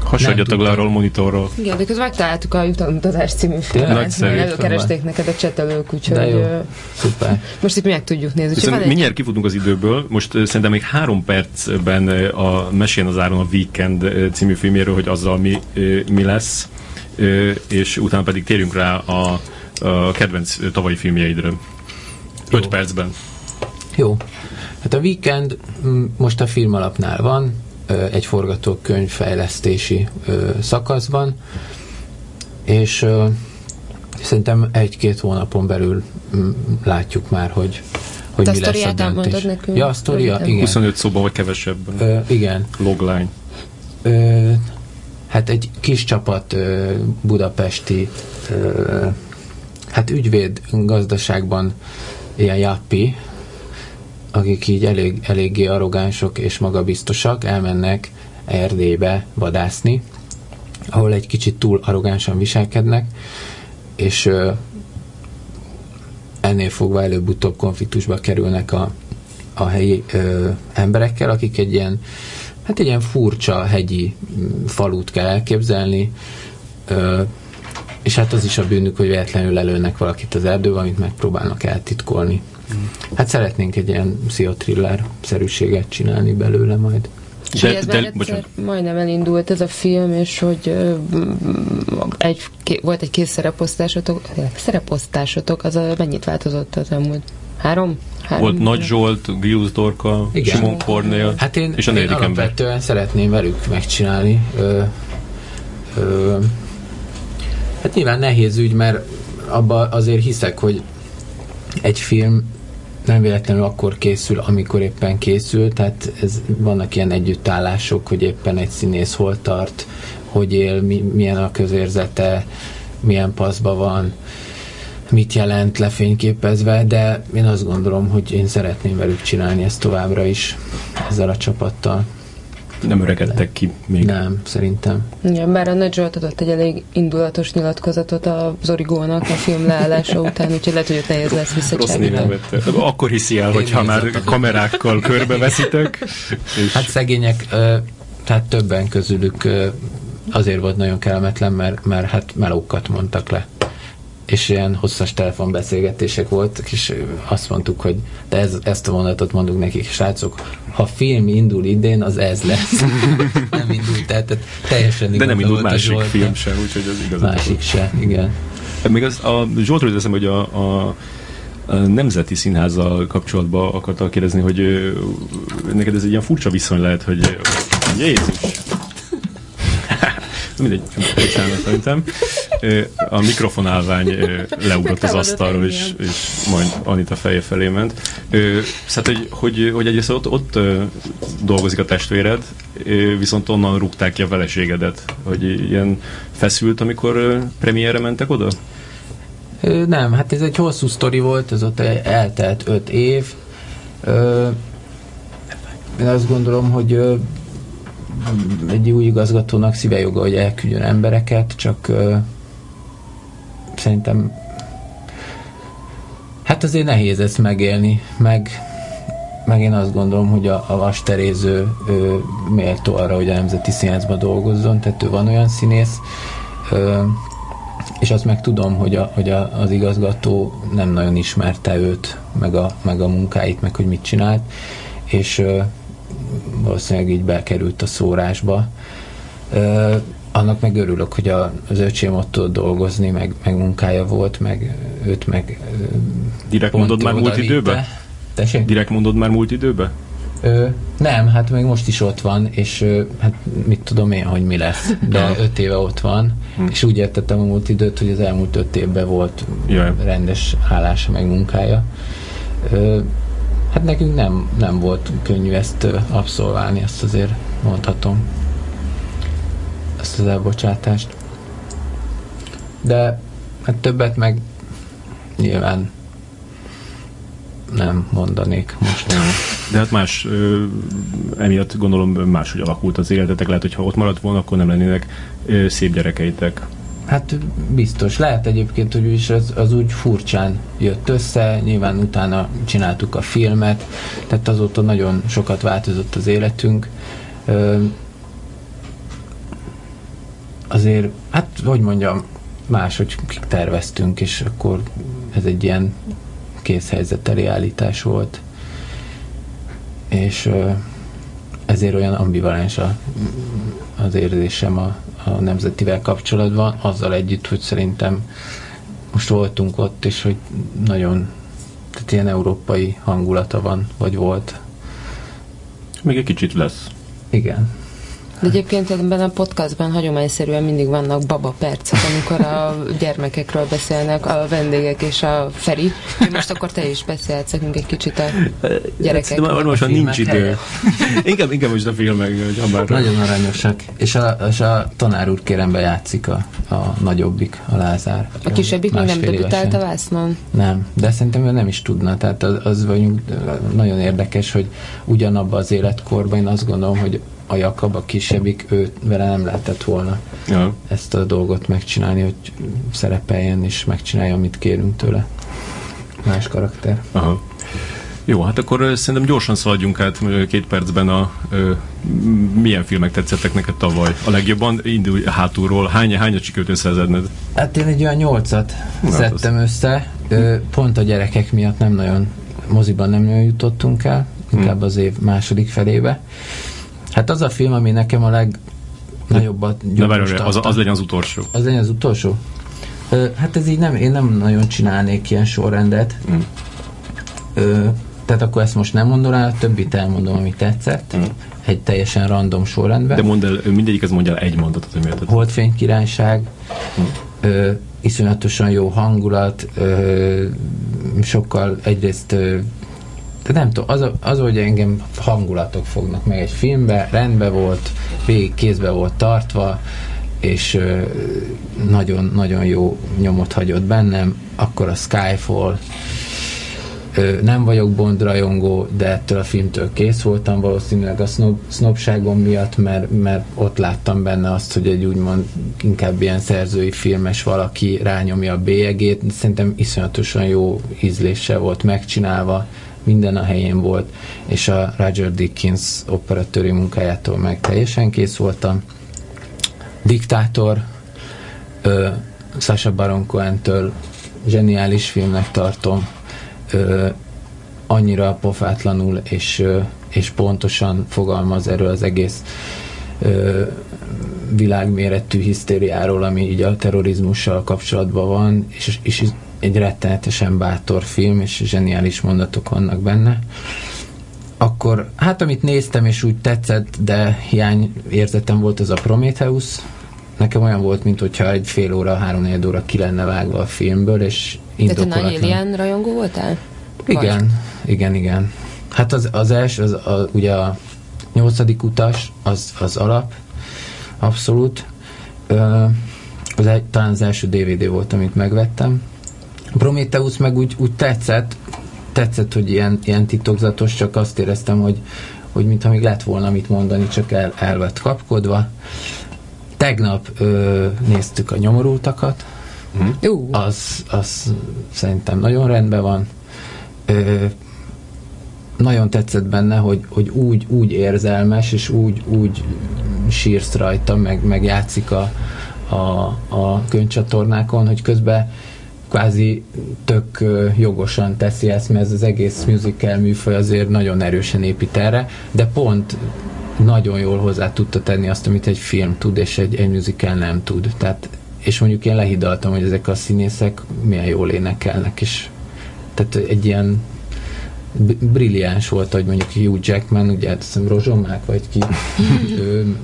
A: Hasonljatok le arról a monitorról.
B: Igen, de közben megtaláltuk a jutalomutazás című filmet, előkeresték neked a csetelők, úgyhogy
C: De jó.
B: ö,
C: szuper.
B: most itt meg tudjuk nézni. Egy-
A: mindjárt kifutunk az időből. Most szerintem még három percben a Mesén az áron a Weekend című filmjéről, hogy azzal mi, mi lesz, és utána pedig térjünk rá a, a kedvenc tavalyi filmjeidről. Öt
C: Jó.
A: percben.
C: Jó. Hát a Weekend mm, most a film alapnál van, egy forgatókönyv fejlesztési szakaszban, és szerintem egy-két hónapon belül mm, látjuk már, hogy, hogy
B: a
C: mi lesz a döntés.
B: nekünk?
C: Ja, a sztoria,
B: Röviden.
C: igen.
A: 25 szóban vagy kevesebben.
C: Ö, igen.
A: Logline.
C: Ö, hát egy kis csapat ö, budapesti ö, hát ügyvéd gazdaságban ilyen jappi, akik így elég, eléggé arrogánsok és magabiztosak, elmennek Erdélybe vadászni, ahol egy kicsit túl arrogánsan viselkednek, és ö, ennél fogva előbb-utóbb konfliktusba kerülnek a, a helyi ö, emberekkel, akik egy ilyen hát egy ilyen furcsa hegyi falut kell elképzelni, ö, és hát az is a bűnük, hogy véletlenül lelőnek valakit az erdőbe, amit megpróbálnak eltitkolni. Hát szeretnénk egy ilyen pszichotriller-szerűséget csinálni belőle majd.
A: De- de-
B: egyszer
A: bocsánat.
B: majdnem elindult ez a film, és hogy ö, egy, ké, volt egy kész szereposztásotok, szereposztásotok, az a, mennyit változott az elmúlt? Három? Három
A: Volt Nagy Zsolt, Gilles Dorka,
C: Igen.
A: Simon Kornél,
C: Hát én,
A: és a
C: én
A: negyedik ember.
C: szeretném velük megcsinálni. Ö, ö, hát nyilván nehéz ügy, mert abba azért hiszek, hogy egy film nem véletlenül akkor készül, amikor éppen készül, tehát ez, vannak ilyen együttállások, hogy éppen egy színész hol tart, hogy él, mi, milyen a közérzete, milyen paszba van, mit jelent lefényképezve, de én azt gondolom, hogy én szeretném velük csinálni ezt továbbra is ezzel a csapattal.
A: Nem öregedtek ki még.
C: Nem, szerintem.
B: Igen, bár a Nagy Zsolt adott egy elég indulatos nyilatkozatot az Origónak a film leállása után, úgyhogy lehet, hogy ott nehéz lesz
A: vette. Akkor hiszi el, hogyha már kamerákkal körbeveszitek. És
C: Hát szegények, tehát többen közülük azért volt nagyon kellemetlen, mert, mert hát melókat mondtak le. És ilyen hosszas telefonbeszélgetések voltak, és azt mondtuk, hogy de ez, ezt a mondatot mondunk nekik, srácok, ha film indul idén, az ez lesz. nem indult, tehát, tehát teljesen
A: de nem indult másik
C: Zsoltnak.
A: film sem, úgyhogy az igaz.
C: Másik se, igen.
A: Még az, a Zsoltról teszem, hogy a, a A Nemzeti Színházzal kapcsolatban akartam kérdezni, hogy neked ez egy ilyen furcsa viszony lehet, hogy Jézus! Mindegy, bocsánat, szerintem. A mikrofonálvány leugrott az asztalról, és, és majd Anita feje felé ment. Szóval, hogy, hogy, hogy egyrészt ott, ott dolgozik a testvéred, viszont onnan rúgták ki a feleségedet. Hogy ilyen feszült, amikor premierre mentek oda?
C: Nem, hát ez egy hosszú sztori volt, ez ott eltelt öt év. Én azt gondolom, hogy egy új igazgatónak szíve joga, hogy elküldjön embereket, csak szerintem hát azért nehéz ezt megélni, meg, meg én azt gondolom, hogy a, a Vas Teréző ő, méltó arra, hogy a Nemzeti Színházban dolgozzon, tehát ő van olyan színész, ö, és azt meg tudom, hogy, a, hogy a, az igazgató nem nagyon ismerte őt, meg a, meg a munkáit, meg hogy mit csinált, és ö, valószínűleg így bekerült a szórásba. Ö, annak meg örülök, hogy a, az öcsém ott tud dolgozni, meg, meg munkája volt, meg őt meg
A: Direkt mondod már múlt időben? Tessék? Direkt mondod már múlt időben?
C: Ö, nem, hát még most is ott van, és ö, hát mit tudom én, hogy mi lesz, de öt éve ott van, hm. és úgy értettem a múlt időt, hogy az elmúlt öt évben volt Jaj. rendes állása, meg munkája. Ö, hát nekünk nem, nem volt könnyű ezt abszolválni, ezt azért mondhatom ezt az elbocsátást. De hát többet meg nyilván nem mondanék most.
A: De hát más, ö, emiatt gondolom máshogy alakult az életetek. Lehet, hogy ha ott maradt volna, akkor nem lennének ö, szép gyerekeitek.
C: Hát biztos. Lehet egyébként, hogy is az, az úgy furcsán jött össze, nyilván utána csináltuk a filmet, tehát azóta nagyon sokat változott az életünk. Azért, hát hogy mondjam, máshogy terveztünk, és akkor ez egy ilyen készhelyzeteli állítás volt. És ezért olyan ambivalens a, az érzésem a, a nemzetivel kapcsolatban, azzal együtt, hogy szerintem most voltunk ott, és hogy nagyon, tehát ilyen európai hangulata van, vagy volt.
A: Még egy kicsit lesz.
C: Igen.
B: De egyébként ebben a podcastban hagyományszerűen mindig vannak baba percek, amikor a gyermekekről beszélnek a vendégek és a Feri. Most akkor te is beszélhetsz nekünk egy kicsit a gyerekekről.
A: Most, most nincs idő. inkább, inkább most a filmek.
C: Nagyon aranyosak. És a, és a tanár úr kérem bejátszik a, a nagyobbik, a Lázár.
B: A kisebbik még nem debütált a vásznon?
C: Nem, de szerintem ő nem is tudna. Tehát az, az vagyunk nagyon érdekes, hogy ugyanabban az életkorban én azt gondolom, hogy a Jakab, a kisebbik, ő vele nem lehetett volna ja. ezt a dolgot megcsinálni, hogy szerepeljen és megcsinálja, amit kérünk tőle. Más karakter.
A: Aha. Jó, hát akkor szerintem gyorsan szaladjunk át két percben a ö, milyen filmek tetszettek neked tavaly. A legjobban indulj hátulról. Hány, hányat sikerült összezedned?
C: Hát én egy olyan nyolcat Na, hát szedtem az... össze. Ö, pont a gyerekek miatt nem nagyon moziban nem nagyon jutottunk el, inkább hmm. az év második felébe. Hát az a film, ami nekem a legnagyobbat
A: Na várj, az, az legyen az utolsó.
C: Az legyen az utolsó? Ö, hát ez így nem, én nem nagyon csinálnék ilyen sorrendet. Mm. Ö, tehát akkor ezt most nem mondom el, többit elmondom, ami tetszett. Mm. Egy teljesen random sorrendben.
A: De mondd el, mindegyik ez mondja el egy mondatot, hogy miért
C: Holdfény királyság, mm. ö, iszonyatosan jó hangulat, ö, sokkal egyrészt ö, de nem tudom, az, az, hogy engem hangulatok fognak meg egy filmbe, rendbe volt, végig kézbe volt tartva, és nagyon-nagyon jó nyomot hagyott bennem, akkor a Skyfall, nem vagyok Bond rajongó, de ettől a filmtől kész voltam valószínűleg a snob, sznobságom miatt, mert, mert ott láttam benne azt, hogy egy úgymond inkább ilyen szerzői filmes valaki rányomja a bélyegét. Szerintem iszonyatosan jó ízléssel volt megcsinálva, minden a helyén volt, és a Roger Dickens operatőri munkájától meg teljesen kész voltam. Diktátor, ö, Sasha Baron Cohen-től zseniális filmnek tartom, ö, annyira pofátlanul és, ö, és pontosan fogalmaz erről az egész ö, világméretű hisztériáról, ami így a terrorizmussal kapcsolatban van, és, és egy rettenetesen bátor film, és zseniális mondatok vannak benne. Akkor, hát amit néztem, és úgy tetszett, de hiány érzetem volt, az a Prometheus. Nekem olyan volt, mint hogyha egy fél óra, három óra ki lenne vágva a filmből, és
B: indokolatlan. Tehát te nagy Alien rajongó voltál?
C: Igen, Vagy? igen, igen. Hát az, az első, az, a, ugye a nyolcadik utas, az, az alap, abszolút. Ö, az egy, talán az első DVD volt, amit megvettem. Prometheus meg úgy, úgy tetszett, tetszett, hogy ilyen, ilyen titokzatos, csak azt éreztem, hogy, hogy mintha még lett volna mit mondani, csak el, el lett kapkodva. Tegnap ö, néztük a nyomorultakat, mm. az, az szerintem nagyon rendben van. Ö, nagyon tetszett benne, hogy, hogy úgy, úgy érzelmes, és úgy, úgy sírsz rajta, meg, meg játszik a, a, a könyvcsatornákon, hogy közben kvázi tök jogosan teszi ezt, mert ez az egész musical műfaj azért nagyon erősen épít erre, de pont nagyon jól hozzá tudta tenni azt, amit egy film tud, és egy, egy musical nem tud. Tehát, és mondjuk én lehidaltam, hogy ezek a színészek milyen jól énekelnek, és tehát egy ilyen brilliáns volt, hogy mondjuk Hugh Jackman, ugye azt hiszem Rozsomák, vagy ki, ő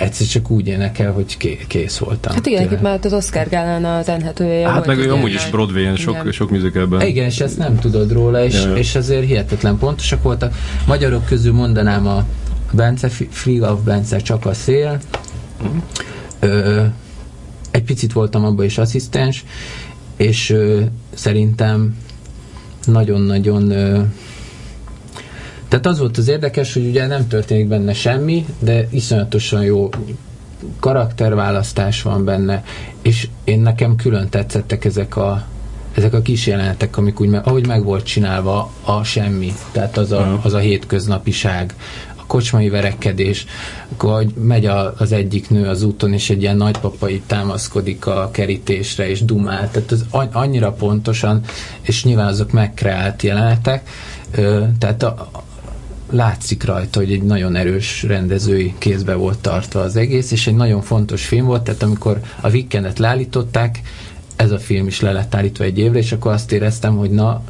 C: egyszer csak úgy énekel, hogy kész voltam.
B: Hát igen, itt már az Oscar gálán az enhetője
A: Hát meg ő amúgy is Broadway-en sok, igen. sok musicalben.
C: Igen, és ezt nem tudod róla, és, ja, és azért hihetetlen pontosak voltak. Magyarok közül mondanám a Bence, Free of Bence, csak a szél. Mm. Ö, egy picit voltam abban is asszisztens, és ö, szerintem nagyon-nagyon tehát az volt az érdekes, hogy ugye nem történik benne semmi, de iszonyatosan jó karakterválasztás van benne, és én nekem külön tetszettek ezek a, ezek a kis jelenetek, amik úgy, ahogy meg volt csinálva a semmi, tehát az a, az a hétköznapiság, a kocsmai verekedés, akkor megy a, az egyik nő az úton, és egy ilyen nagypapai támaszkodik a kerítésre, és dumál, tehát az annyira pontosan, és nyilván azok megkreált jelenetek, tehát a, látszik rajta, hogy egy nagyon erős rendezői kézbe volt tartva az egész, és egy nagyon fontos film volt, tehát amikor a Weekendet leállították, ez a film is le lett állítva egy évre, és akkor azt éreztem, hogy na,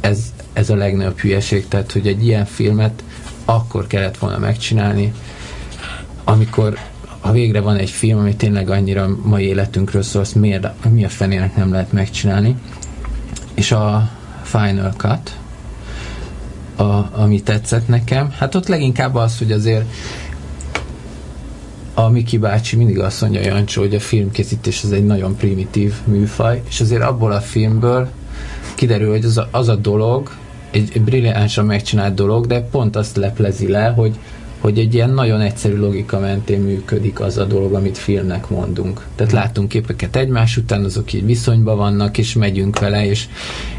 C: ez, ez a legnagyobb hülyeség, tehát hogy egy ilyen filmet akkor kellett volna megcsinálni, amikor ha végre van egy film, ami tényleg annyira mai életünkről szól, azt miért, mi a fenének nem lehet megcsinálni. És a Final Cut, a, ami tetszett nekem. Hát ott leginkább az, hogy azért a Miki bácsi mindig azt mondja Jancsó, hogy a filmkészítés az egy nagyon primitív műfaj, és azért abból a filmből kiderül, hogy az a, az a dolog, egy, egy brilliánsan megcsinált dolog, de pont azt leplezi le, hogy, hogy egy ilyen nagyon egyszerű logika mentén működik az a dolog, amit filmnek mondunk. Tehát látunk képeket egymás után, azok így viszonyban vannak, és megyünk vele, és,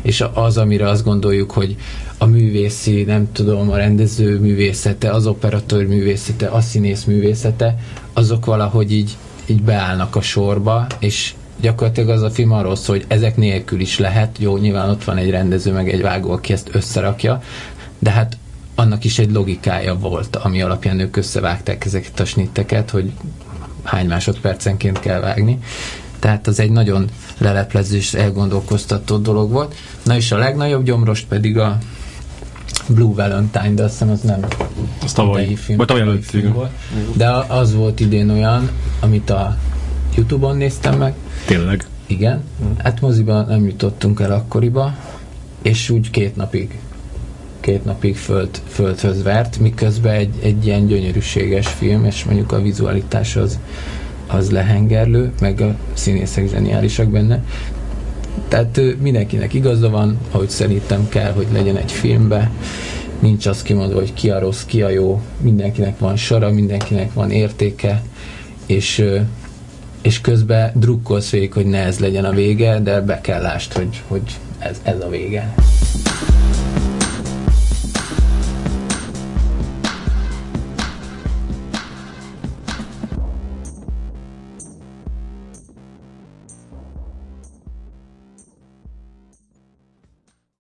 C: és az, amire azt gondoljuk, hogy a művészi, nem tudom, a rendező művészete, az operatőr művészete, a színész művészete, azok valahogy így, így beállnak a sorba, és gyakorlatilag az a film arról szól, hogy ezek nélkül is lehet, jó, nyilván ott van egy rendező, meg egy vágó, aki ezt összerakja, de hát annak is egy logikája volt, ami alapján ők összevágták ezeket a snitteket, hogy hány másodpercenként kell vágni. Tehát az egy nagyon leleplező és elgondolkoztató dolog volt. Na és a legnagyobb gyomrost pedig a Blue Valentine, de azt hiszem az nem
A: az tavaly, film, vagy tavaly előtt, film volt.
C: De az volt idén olyan, amit a Youtube-on néztem meg.
A: Tényleg?
C: Igen. Hát moziban nem jutottunk el akkoriba, és úgy két napig két napig föld, földhöz vert, miközben egy, egy ilyen gyönyörűséges film, és mondjuk a vizualitás az, az lehengerlő, meg a színészek zseniálisak benne. Tehát mindenkinek igaza van, ahogy szerintem kell, hogy legyen egy filmbe. Nincs az kimondva, hogy ki a rossz, ki a jó. Mindenkinek van sora, mindenkinek van értéke, és, és közben drukkolsz végig, hogy ne ez legyen a vége, de be kell lást, hogy, hogy ez, ez a vége.